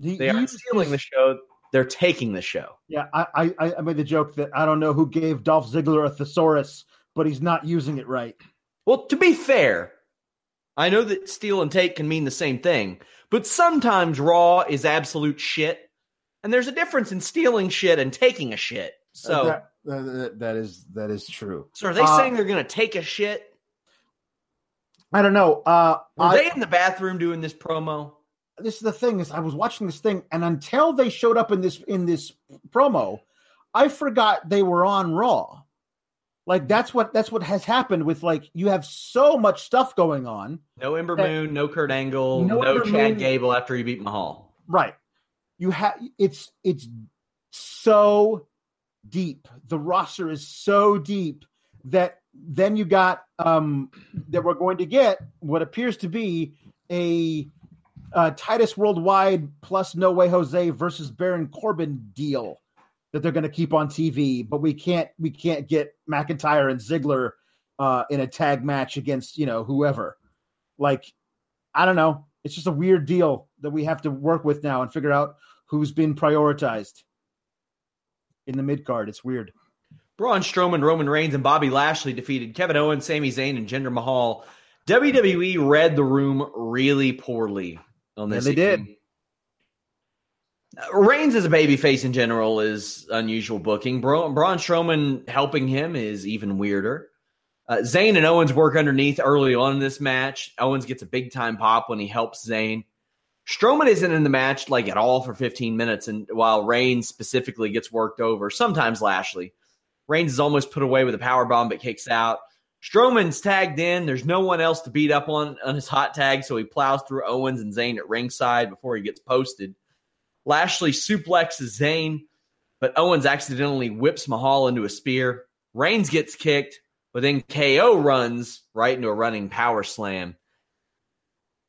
He- they aren't stealing the show; they're taking the show. Yeah, I, I I made the joke that I don't know who gave Dolph Ziggler a thesaurus, but he's not using it right. Well, to be fair, I know that steal and take can mean the same thing, but sometimes raw is absolute shit. And there's a difference in stealing shit and taking a shit. So, that, that, that is that is true. so are they uh, saying they're going to take a shit? I don't know. Uh, Were I- they in the bathroom doing this promo? This is the thing is I was watching this thing, and until they showed up in this in this promo, I forgot they were on Raw. Like that's what that's what has happened with like you have so much stuff going on. No Ember Moon, no Kurt Angle, No no, Chad Moon. Gable after he beat Mahal. Right. You have it's it's so deep. The roster is so deep that then you got um that we're going to get what appears to be a uh, Titus Worldwide plus No Way Jose versus Baron Corbin deal that they're going to keep on TV, but we can't we can't get McIntyre and Ziggler uh, in a tag match against you know whoever. Like I don't know. It's just a weird deal that we have to work with now and figure out who's been prioritized in the mid card. It's weird. Braun Strowman, Roman Reigns, and Bobby Lashley defeated Kevin Owens, Sami Zayn, and Jinder Mahal. WWE read the room really poorly on this. Yeah, they did. Uh, Reigns as a babyface in general is unusual booking. Bra- Braun Strowman helping him is even weirder. Uh, Zayn and Owens work underneath early on in this match. Owens gets a big time pop when he helps Zayn. Strowman isn't in the match like at all for 15 minutes, and while Reigns specifically gets worked over, sometimes Lashley. Reigns is almost put away with a power bomb but kicks out. Strowman's tagged in. There's no one else to beat up on on his hot tag, so he plows through Owens and Zayn at ringside before he gets posted. Lashley suplexes Zayn, but Owens accidentally whips Mahal into a spear. Reigns gets kicked. But then KO runs right into a running power slam.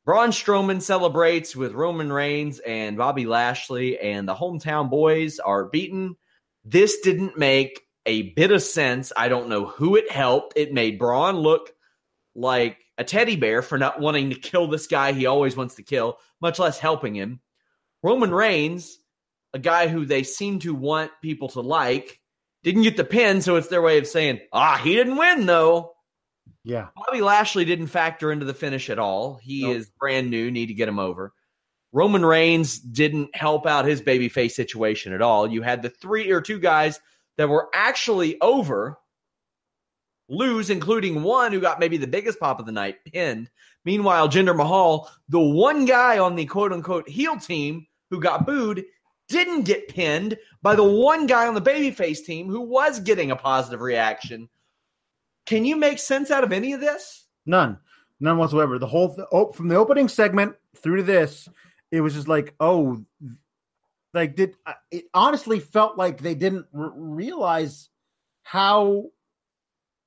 Braun Strowman celebrates with Roman Reigns and Bobby Lashley, and the hometown boys are beaten. This didn't make a bit of sense. I don't know who it helped. It made Braun look like a teddy bear for not wanting to kill this guy he always wants to kill, much less helping him. Roman Reigns, a guy who they seem to want people to like, didn't get the pin, so it's their way of saying, ah, he didn't win though. Yeah. Bobby Lashley didn't factor into the finish at all. He Nope. is brand new, need to get him over. Roman Reigns didn't help out his babyface situation at all. You had the three or two guys that were actually over lose, including one who got maybe the biggest pop of the night, pinned. Meanwhile, Jinder Mahal, the one guy on the quote unquote heel team who got booed, didn't get pinned by the one guy on the babyface team who was getting a positive reaction. Can you make sense out of any of this? None, none whatsoever. The whole th- oh, from the opening segment through to this, it was just like, oh, like did it honestly felt like they didn't r- realize how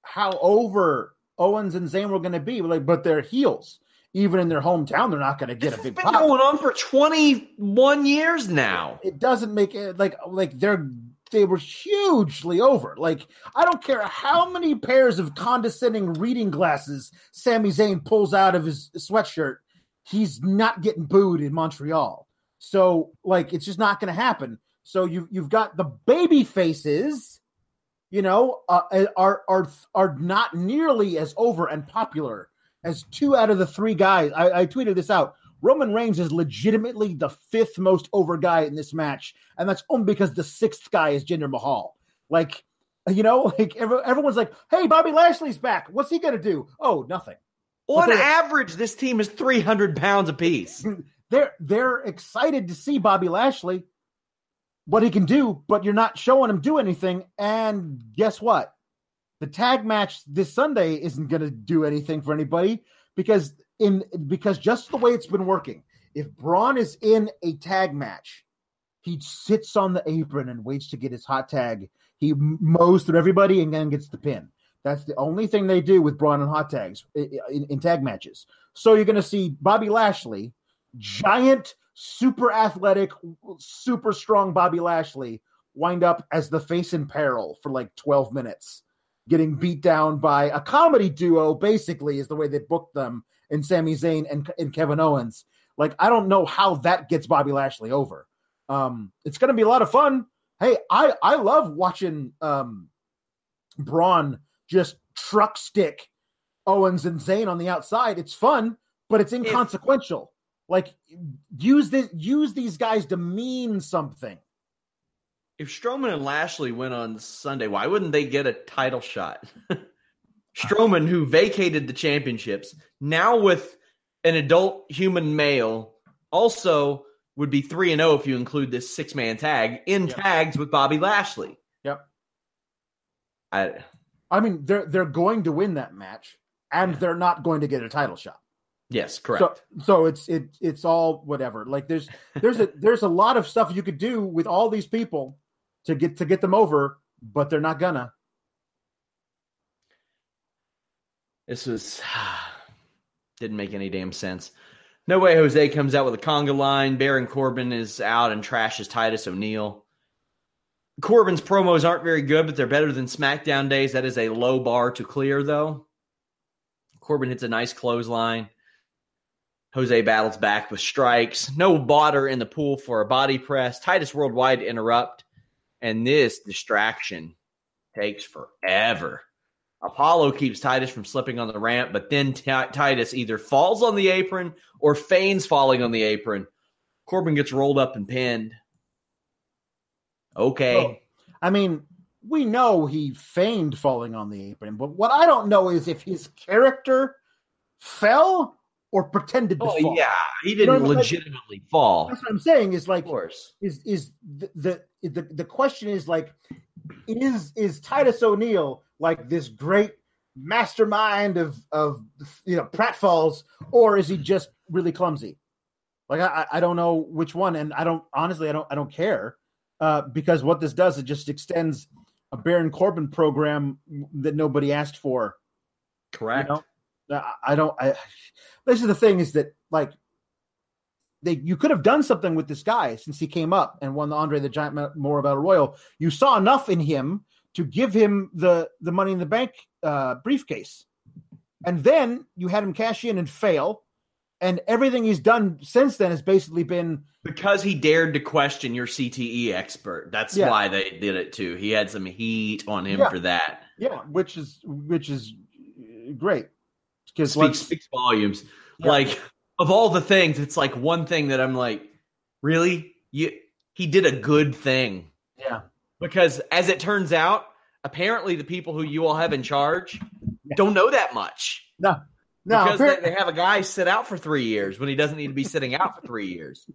how over Owens and Zayn were going to be. Like, but they're heels. Even in their hometown, they're not going to get This a big. has been pop. going on for 21 years now. it doesn't make it like like they're they were hugely over. Like I don't care how many pairs of condescending reading glasses Sami Zayn pulls out of his sweatshirt, he's not getting booed in Montreal. So like it's just not going to happen. So you you've got the baby faces, you know, uh, are are are not nearly as over and popular as two out of the three guys. I, I tweeted this out. Roman Reigns is legitimately the fifth most over guy in this match, and that's only because the sixth guy is Jinder Mahal. Like, you know, like every, everyone's like, "Hey, Bobby Lashley's back. What's he gonna do?" Oh, nothing. On average, this team is 300 pounds apiece. They're they're excited to see Bobby Lashley, what he can do, but you're not showing him do anything. And guess what? The tag match this Sunday isn't going to do anything for anybody because in because just the way it's been working, if Braun is in a tag match, he sits on the apron and waits to get his hot tag. He mows through everybody and then gets the pin. That's the only thing they do with Braun and hot tags in, in tag matches. So you're going to see Bobby Lashley, giant, super athletic, super strong Bobby Lashley, wind up as the face in peril for like 12 minutes, getting beat down by a comedy duo, basically, is the way they booked them in Sami Zayn and, and Kevin Owens. Like, I don't know how that gets Bobby Lashley over. Um, it's going to be a lot of fun. Hey, I, I love watching um, Braun just truck stick Owens and Zayn on the outside. It's fun, but it's inconsequential. Like use this use these guys to mean something. If Strowman and Lashley went on Sunday, why wouldn't they get a title shot? Strowman, who vacated the championships, now with an adult human male, also would be 3 and 0 if you include this six man tag in Yep. tags with Bobby Lashley. Yep. I, I mean, they're they're going to win that match, and Yeah. they're not going to get a title shot. Yes, correct. So so it's it it's all whatever. Like there's there's a there's a lot of stuff you could do with all these people to get to get them over, but they're not gonna. This was didn't make any damn sense. No way Jose comes out with a conga line. Baron Corbin is out and trashes Titus O'Neil. Corbin's promos aren't very good, but they're better than SmackDown days. That is a low bar to clear, though. Corbin hits a nice clothesline. Jose battles back with strikes. No botter in the pool for a body press. Titus Worldwide interrupt. And this distraction takes forever. Apollo keeps Titus from slipping on the ramp, but then Ti- Titus either falls on the apron or feigns falling on the apron. Corbin gets rolled up and pinned. Okay. Well, I mean, we know he feigned falling on the apron, but what I don't know is if his character fell or pretended to Oh, fall. yeah. He didn't what I mean? Like- legitimately fall. That's what I'm saying. Is like Of course. is is the, the the the question is like is is Titus O'Neil like this great mastermind of of you know pratfalls or is he just really clumsy? Like I I- I don't know which one, and I don't honestly I don't I don't care uh, because what this does it just extends a Baron Corbin program that nobody asked for. Correct. You know? I don't. I, this is the thing: is that like they you could have done something with this guy since he came up and won the Andre the Giant Memorial Battle Royal. You saw enough in him to give him the the Money in the Bank uh, briefcase, and then you had him cash in and fail, and everything he's done since then has basically been because he dared to question your CTE expert. That's Yeah. why they did it too. He had some heat on him Yeah. for that. yeah, which is which is great because Speaks speaks volumes. Yeah. Like of all the things, it's like one thing that I'm like, really? You he did a good thing. yeah Because as it turns out, apparently the people who you all have in charge don't know that much. no no because appar- they, they have a guy sit out for three years when he doesn't need to be sitting out for three years.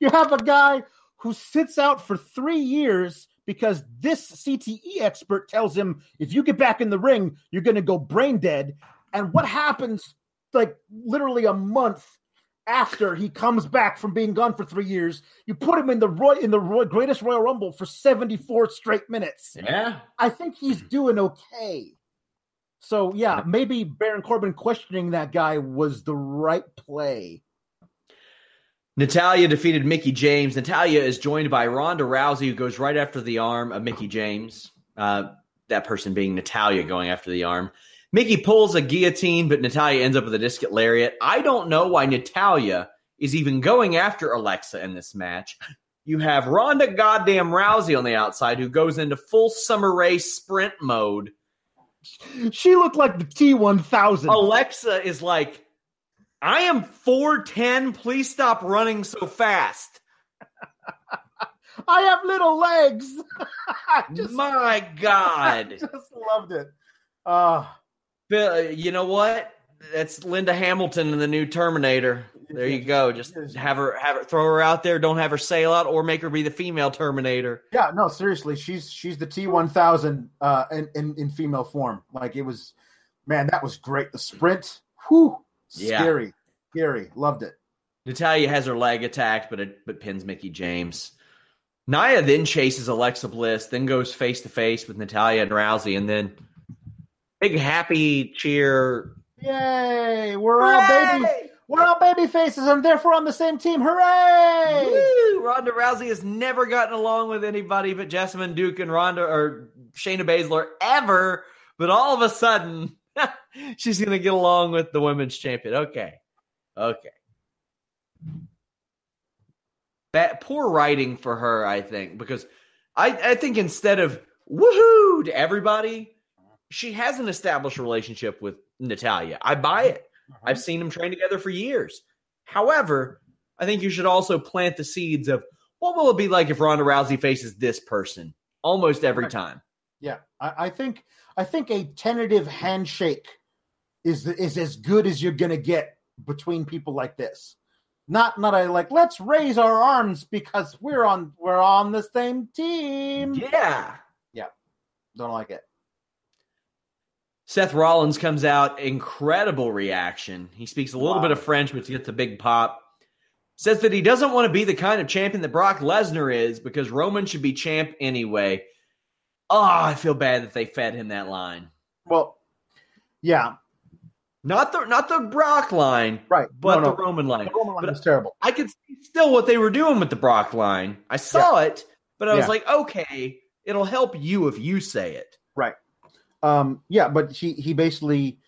you have a guy who sits out for three years because this CTE expert tells him if you get back in the ring, you're going to go brain dead. And what happens like literally a month after he comes back from being gone for three years? You put him in the Roy in the Roy, greatest Royal Rumble for 74 straight minutes. Yeah. I think he's doing okay. So yeah, maybe Baron Corbin questioning that guy was the right play. Natalya defeated Mickie James. Natalya is joined by Ronda Rousey, who goes right after the arm of Mickie James. Uh, that person being Natalya going after the arm. Mickie pulls a guillotine, but Natalya ends up with a discus lariat. I don't know why Natalya is even going after Alexa in this match. You have Ronda goddamn Rousey on the outside, who goes into full summer race sprint mode. She looked like the T1000. Alexa is like, I am 410. Please stop running so fast. I have little legs. just, My God. I just loved it. Uh, Bill, uh, you know what? That's Linda Hamilton in the new Terminator. There you go. Just have her, have her, throw her out there. Don't have her sail out, or make her be the female Terminator. yeah, no, seriously, she's she's the T one thousand uh in, in in female form. Like it was, man, that was great. The sprint, whew, Yeah. scary, scary. Loved it. Natalya has her leg attacked, but it but pins Mickie James. Nia then chases Alexa Bliss, then goes face to face with Natalya and Rousey, and then big happy cheer. Yay! We're all baby, we're all baby faces, and therefore on the same team. Hooray! Woo! Ronda Rousey has never gotten along with anybody but Jessamyn Duke and Ronda or Shayna Baszler ever. But all of a sudden, she's going to get along with the women's champion. Okay. Okay. That poor writing for her, I think, because I, I think instead of woohoo to everybody, she has an established relationship with Natalya. I buy mm-hmm. it. Mm-hmm. I've seen them train together for years. However, I think you should also plant the seeds of what will it be like if Ronda Rousey faces this person almost every time. Yeah, I, I think I think a tentative handshake is is as good as you're gonna get between people like this. Not not a like let's raise our arms because we're on we're on the same team. Yeah, yeah. Don't like it. Seth Rollins comes out, incredible reaction. He speaks a little Wow. bit of French, but he gets a big pop. Says that he doesn't want to be the kind of champion that Brock Lesnar is because Roman should be champ anyway. Oh, I feel bad that they fed him that line. Well, yeah, Not the not the Brock line, right. but no, no. the Roman line. The Roman line But- was terrible. I could see still what they were doing with the Brock line. I saw it, but I was like, okay, it'll help you if you say it. Um, yeah, but he he basically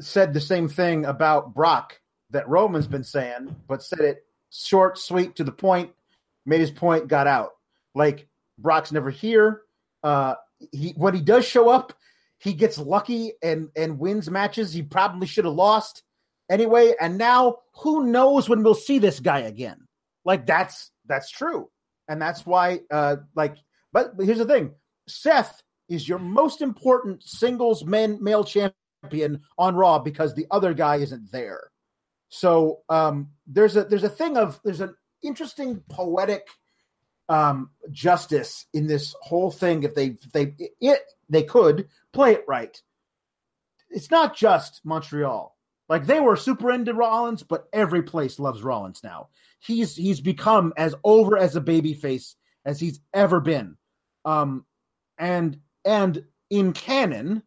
said the same thing about Brock that Roman's been saying, but said it short, sweet, to the point. Made his point, got out. Like Brock's never here. Uh, he when he does show up, he gets lucky and and wins matches he probably should have lost anyway. And now who knows when we'll see this guy again? Like that's that's true, and that's why. Uh, like, but, but here's the thing: Seth is your most important singles men male champion on Raw because the other guy isn't there. So um, there's a there's a thing of there's an interesting poetic um, justice in this whole thing. If they if they it they could play it right. It's not just Montreal. Like they were super into Rollins, but every place loves Rollins now. He's he's become as over as a babyface as he's ever been. Um, and and in canon,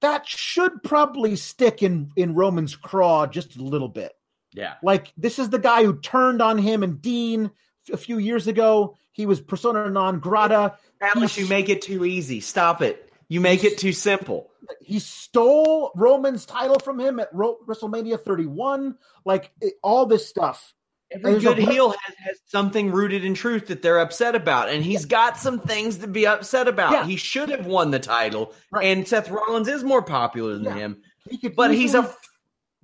that should probably stick in in Roman's craw just a little bit. Yeah. Like this is the guy who turned on him and Dean a few years ago. He was persona non grata. Alex, you make it too easy. Stop it. You make it too simple. He stole Roman's title from him at Ro- WrestleMania 31. Like it, all this stuff. Every There's good a- heel has, has something rooted in truth that they're upset about, and he's got some things to be upset about. Yeah. He should have won the title, Right. and Seth Rollins is more popular than Yeah. him, He but he's a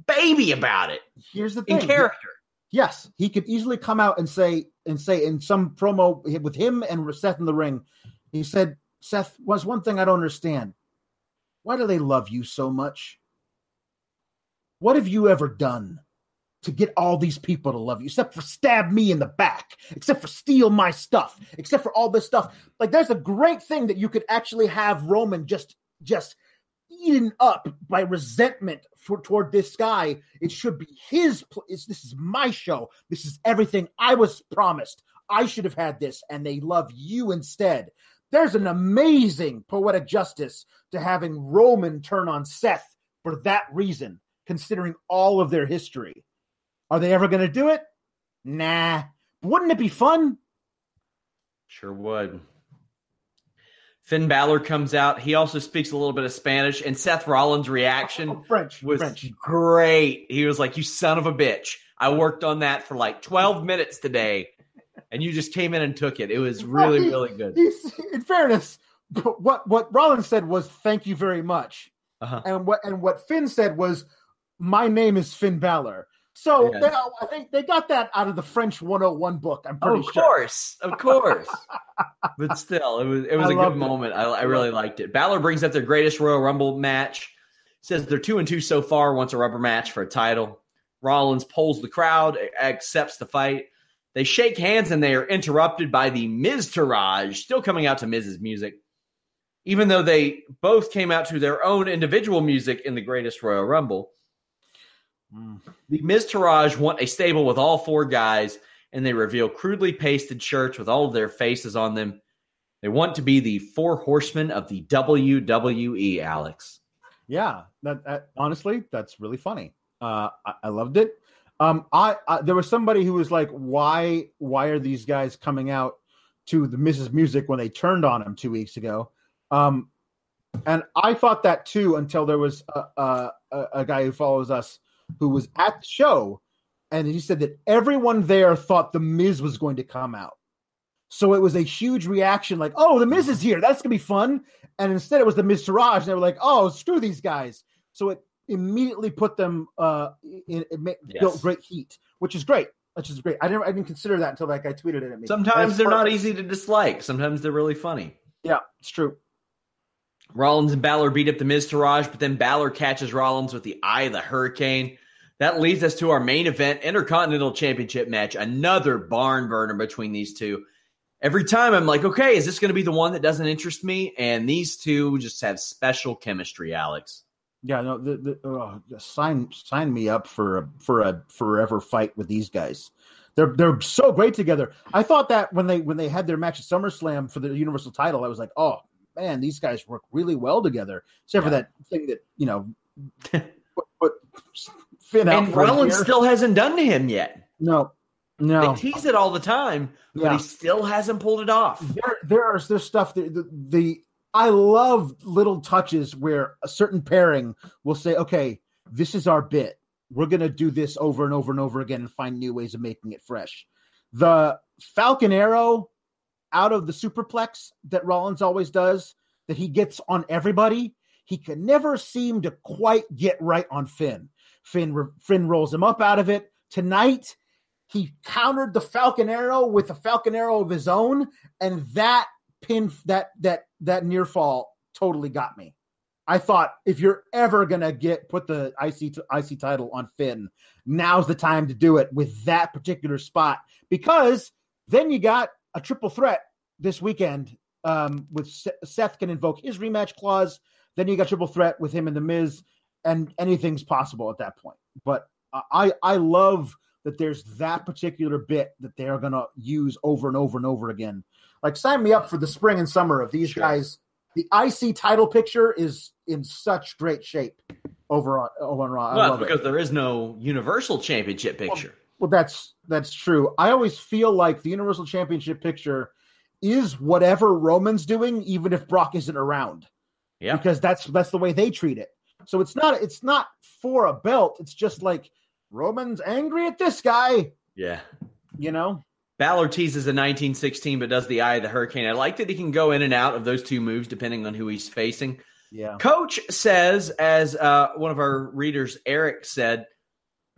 baby about it here's the in thing. character. Yes, he could easily come out and say and say in some promo with him and Seth in the ring. He said, "Seth, was one thing I don't understand. Why do they love you so much? What have you ever done to get all these people to love you, except for stab me in the back, except for steal my stuff, except for all this stuff? Like, there's a great thing that you could actually have Roman just just eaten up by resentment for, toward this guy. It should be his. pl- It's, this is my show. This is everything I was promised. I should have had this, and they love you instead. There's an amazing poetic justice to having Roman turn on Seth for that reason, considering all of their history. Are they ever going to do it? Nah. Wouldn't it be fun? Sure would. Finn Balor comes out. He also speaks a little bit of Spanish, and Seth Rollins' reaction Oh, French. was French. great. He was like, "You son of a bitch! I worked on that for like twelve minutes today, and you just came in and took it. It was really, he- really good." In fairness, what what Rollins said was "Thank you very much," Uh-huh. and what and what Finn said was, "My name is Finn Balor." So Yeah. they, uh, I think they got that out of the French 101 book. I'm Oh, pretty of sure. Of course, of course. but still, it was it was I a good it. moment. I, I really liked it. Balor brings up their greatest Royal Rumble match. Says they're two and two so far. Wants a rubber match for a title. Rollins pulls the crowd, accepts the fight. They shake hands and they are interrupted by the Miztourage, still coming out to Miz's music. Even though they both came out to their own individual music in the greatest Royal Rumble. Mm. The Miztourage want a stable with all four guys, and they reveal crudely pasted shirts with all of their faces on them. They want to be the four horsemen of the WWE, Alex. Yeah, that, that honestly, that's really funny. Uh, I, I loved it. Um, I, I there was somebody who was like, "Why, why are these guys coming out to the Miz's Music when they turned on him two weeks ago?" Um, and I thought that too until there was a, a, a guy who follows us who was at the show, and he said that everyone there thought the Miz was going to come out. So it was a huge reaction, like, "Oh, the Miz is here. That's gonna be fun." And instead, it was the Miztourage, and they were like, "Oh, screw these guys." So it immediately put them uh, in it ma- Yes. built great heat, which is great. Which is great. I didn't I didn't consider that until that guy tweeted it at me. Sometimes they're not easy to dislike. Sometimes they're really funny. Yeah, it's true. Rollins and Balor beat up the Miztourage, but then Balor catches Rollins with the Eye of the Hurricane. That leads us to our main event, Intercontinental Championship match. Another barn burner between these two. Every time I'm like, okay, is this going to be the one that doesn't interest me? And these two just have special chemistry, Alex. Yeah, no, the, the, oh, sign sign me up for a for a forever fight with these guys. They're they're so great together. I thought that when they when they had their match at SummerSlam for the Universal title, I was like, oh man, these guys work really well together. Except for that thing that you know put, put Finn out And Rollins still hasn't done to him yet. no no. They tease it all the time, but he still hasn't pulled it off. there there are there's stuff that the, the I love little touches where a certain pairing will say, okay, this is our bit. We're gonna do this over and over and over again and find new ways of making it fresh. The Falcon Arrow out of the superplex that Rollins always does, that he gets on everybody, he can never seem to quite get right on Finn. Finn Finn rolls him up out of it. Tonight, he countered the Falcon Arrow with a Falcon Arrow of his own, and that pin that that that near fall totally got me. I thought if you're ever gonna get put the IC IC title on Finn, now's the time to do it with that particular spot because then you got a triple threat this weekend um, with Se- Seth can invoke his rematch clause. Then you got triple threat with him and the Miz, and anything's possible at that point. But I I love that there's that particular bit that they're gonna use over and over and over again. Like sign me up for the spring and summer of these Sure. guys the IC title picture is in such great shape over on, over on Raw. well, because it. there is no Universal Championship picture. Well, that's that's true. I always feel like the Universal Championship picture is whatever Roman's doing, even if Brock isn't around. Yeah, because that's that's the way they treat it. So it's not it's not for a belt. It's just like Roman's angry at this guy. Yeah, you know. Balor teases a 1916, but does the eye of the hurricane. I like that he can go in and out of those two moves depending on who he's facing. Yeah. Coach says, as uh, one of our readers, Eric, said,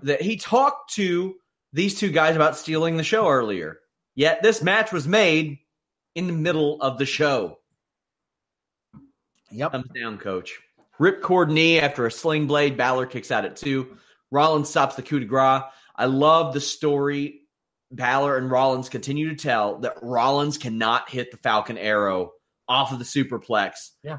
that he talked to these two guys about stealing the show earlier. Yet this match was made in the middle of the show. Yep. Thumbs down, coach. Ripcord knee after a sling blade. Balor kicks out at two. Rollins stops the coup de grace. I love the story Balor and Rollins continue to tell that Rollins cannot hit the Falcon Arrow off of the superplex. Yeah.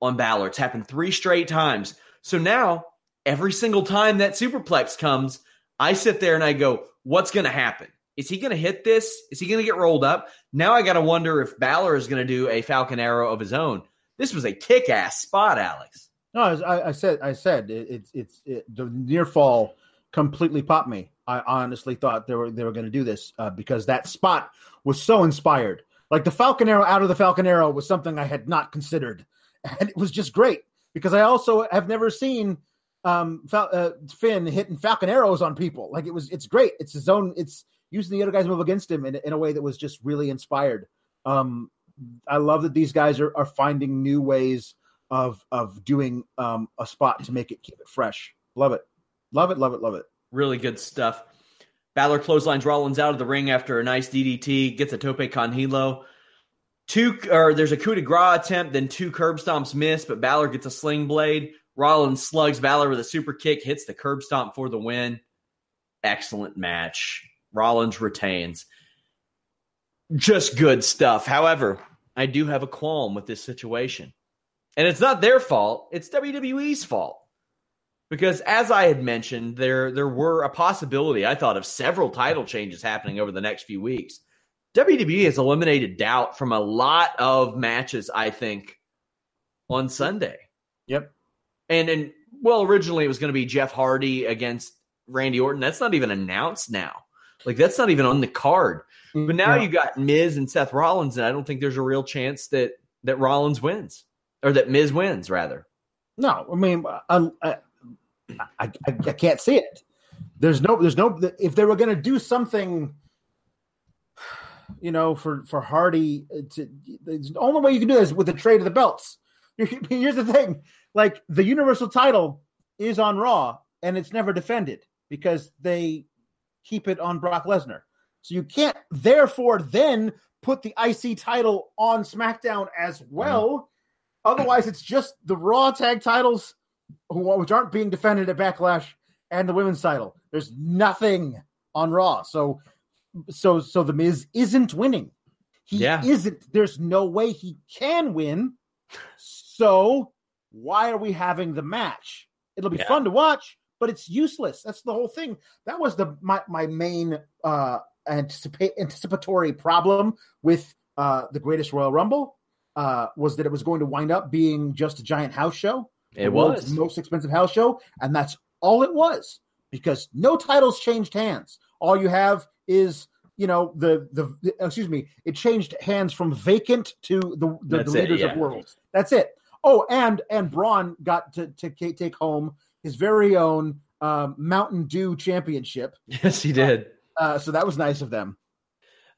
On Balor. It's happened three straight times. So now, every single time that superplex comes, I sit there and I go, what's going to happen? Is he going to hit this? Is he going to get rolled up? Now I got to wonder if Balor is going to do a Falcon Arrow of his own. This was a kick ass spot, Alex. No, I, I, said, I said it's it, it's it, the near fall completely popped me. I honestly thought they were they were going to do this uh, because that spot was so inspired. Like the Falcon Arrow out of the Falcon Arrow was something I had not considered, and it was just great because I also have never seen um, Fal- uh, Finn hitting Falcon arrows on people. Like it was, it's great. It's his own. It's using the other guys move against him in, in a way that was just really inspired. Um, I love that these guys are, are finding new ways of of doing um, a spot to make it keep it fresh. Love it, love it, love it, love it. Really good stuff. Balor clotheslines Rollins out of the ring after a nice DDT, gets a tope con hilo. Two or there's a coup de grace attempt, then two curb stomps miss, but Balor gets a sling blade. Rollins slugs Balor with a super kick, hits the curb stomp for the win. Excellent match. Rollins retains. Just good stuff. However, I do have a qualm with this situation. And it's not their fault, it's WWE's fault because as I had mentioned, there there were a possibility I thought of several title changes happening over the next few weeks. WWE has eliminated doubt from a lot of matches, I think, on Sunday. Yep. And and well, originally it was going to be Jeff Hardy against Randy Orton. That's not even announced now. Like that's not even on the card. But now yeah. you got Miz and Seth Rollins, and I don't think there's a real chance that that Rollins wins or that Miz wins rather. No, I mean, I, I, I, I, can't see it. There's no, there's no. If they were going to do something, you know, for for Hardy, to, the only way you can do this with the trade of the belts. Here's the thing: like the Universal title is on Raw, and it's never defended because they keep it on Brock Lesnar. So you can't, therefore, then put the IC title on SmackDown as well. Mm-hmm. Otherwise, it's just the Raw tag titles which aren't being defended at Backlash and the women's title. There's nothing on Raw. So so so the Miz isn't winning. He yeah. isn't. There's no way he can win. So why are we having the match? It'll be yeah. fun to watch, but it's useless. That's the whole thing. That was the my my main uh anticipate anticipatory problem with uh the greatest Royal Rumble uh was that it was going to wind up being just a giant house show it was most expensive house show, and that's all it was because no titles changed hands. All you have is you know the the, the excuse me, it changed hands from vacant to the the, the leaders it, yeah. of worlds. That's it. Oh, and and Braun got to to take home his very own um, Mountain Dew championship. Yes, he did. Uh, so that was nice of them.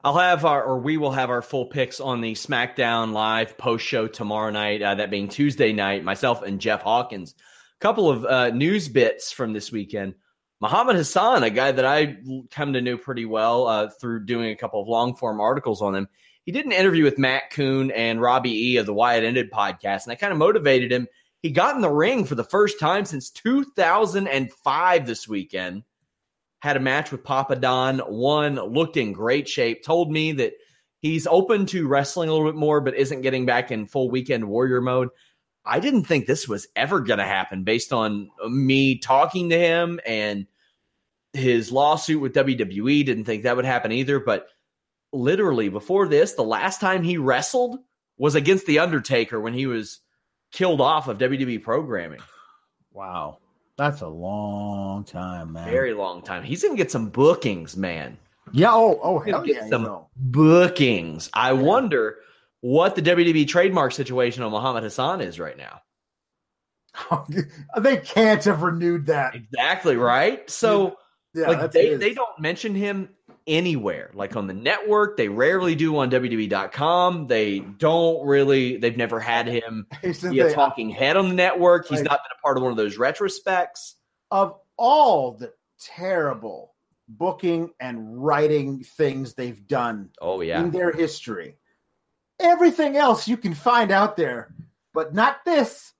I'll have our, or we will have our full picks on the SmackDown Live post show tomorrow night, uh, that being Tuesday night, myself and Jeff Hawkins. A couple of uh, news bits from this weekend. Muhammad Hassan, a guy that I come to know pretty well uh, through doing a couple of long form articles on him, he did an interview with Matt Coon and Robbie E of the Why It Ended podcast, and I kind of motivated him. He got in the ring for the first time since 2005 this weekend had a match with Papadon, won, looked in great shape, told me that he's open to wrestling a little bit more, but isn't getting back in full weekend warrior mode. I didn't think this was ever going to happen based on uh, me talking to him and his lawsuit with WWE. Didn't think that would happen either. But literally before this, the last time he wrestled was against the Undertaker when he was killed off of WWE programming. Wow. That's a long time, man. Very long time. He's gonna get some bookings, man. Yeah. Oh, oh, hell yeah. some you know. bookings. I wonder what the WWE trademark situation on Muhammad Hassan is right now. they can't have renewed that. Exactly right. So Yeah, like they, they don't mention him anywhere. Like on the network, they rarely do on WWE.com. They don't really. They've never had him be a talking head on the network. He's Like- not been a part of one of those retrospects. of all the terrible booking and writing things they've done Oh yeah, in their history. Everything else you can find out there, but not this.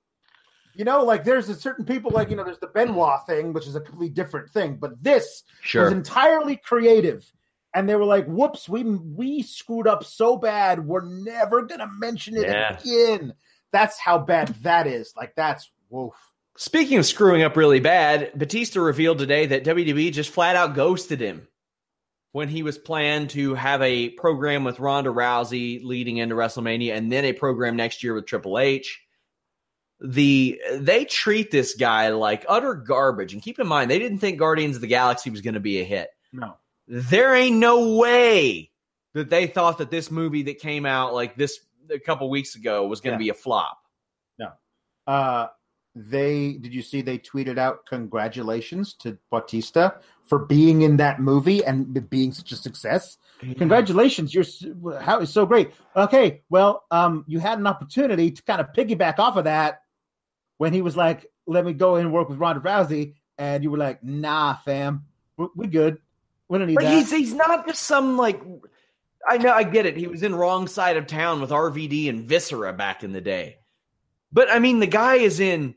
You know, like there's a certain people, like, you know, there's the Benoit thing, which is a completely different thing, but this was entirely creative. And they were like, whoops, we we screwed up so bad, we're never gonna mention it Yeah. again. That's how bad that is. Like that's woof. Speaking of screwing up really bad, Batista revealed today that WWE just flat out ghosted him when he was planned to have a program with Ronda Rousey leading into WrestleMania and then a program next year with Triple H. The they treat this guy like utter garbage. And keep in mind, they didn't think Guardians of the Galaxy was going to be a hit. No. There ain't no way that they thought that this movie that came out like this a couple weeks ago was going to Yeah. be a flop. No. Uh, they did you see they tweeted out congratulations to Bautista for being in that movie and being such a success. Congratulations, you're how is so great. Okay, well, um, you had an opportunity to kind of piggyback off of that when he was like, "Let me go and work with Ronda Rousey," and you were like, "Nah, fam, we're, we good. We don't need But that." he's he's not just some like I know I get it. He was in wrong side of town with RVD and Viscera back in the day. But I mean the guy is in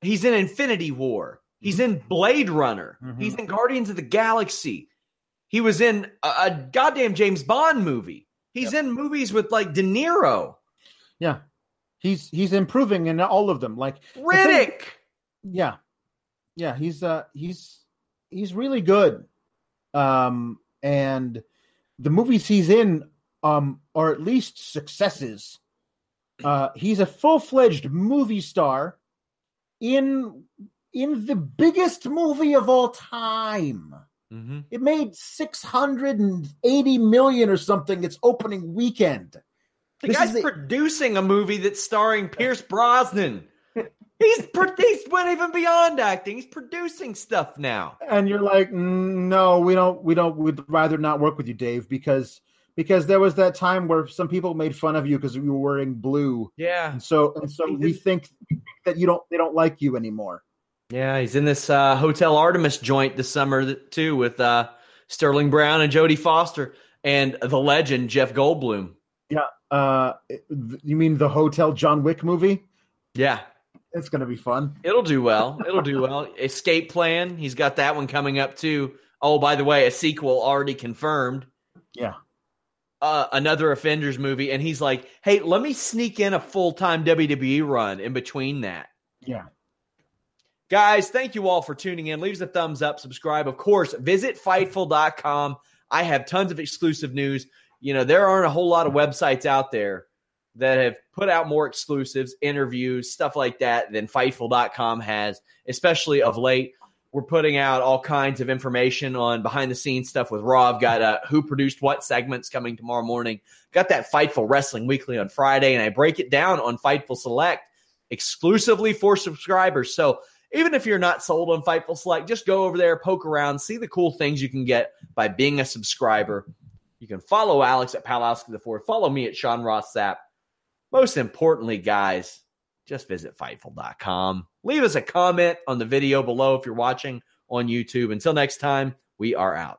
he's in Infinity War. He's in Blade Runner. Mhm. He's in Guardians of the Galaxy. He was in a, a goddamn James Bond movie. He's in movies with like De Niro, yeah, he's he's improving in all of them. Like thing- Riddick. yeah yeah he's uh he's he's really good um and the movies he's in um are at least successes uh he's a full-fledged movie star in in the biggest movie of all time Mm-hmm. it made 680 million or something its opening weekend The This guy's producing a movie that's starring Pierce Brosnan. He's pro- he's went even beyond acting. He's producing stuff now. and you're like "Mm, no we don't we don't we'd rather not work with you dave because because there was that time where some people made fun of you because you were wearing blue Yeah, and so and so we think that you don't they don't like you anymore yeah. He's in this uh, Hotel Artemis joint this summer too with uh, Sterling Brown and Jodie Foster and the legend Jeff Goldblum. Yeah. Uh you mean the hotel john wick movie Yeah, it's gonna be fun it'll do well. It'll do well. Escape Plan. He's got that one coming up too. Oh, by the way, a sequel already confirmed. yeah uh, another Offenders movie, and he's like, "Hey, let me sneak in a full time WWE run in between that." yeah Guys, thank you all for tuning in. Leave us a thumbs up, subscribe. Of course, visit Fightful.com. I have tons of exclusive news. You know, there aren't a whole lot of websites out there that have put out more exclusives, interviews, stuff like that than Fightful.com has, especially of late. We're putting out all kinds of information on behind the scenes stuff with Raw. Got uh, who produced what segments coming tomorrow morning. Got that Fightful Wrestling Weekly on Friday, and I break it down on Fightful Select exclusively for subscribers. So even if you're not sold on Fightful Select, just go over there, poke around, see the cool things you can get by being a subscriber. You can follow Alex at Palowski the Fourth. Follow me at Sean Ross Sapp. Most importantly, guys, just visit Fightful.com. Leave us a comment on the video below if you're watching on YouTube. Until next time, we are out.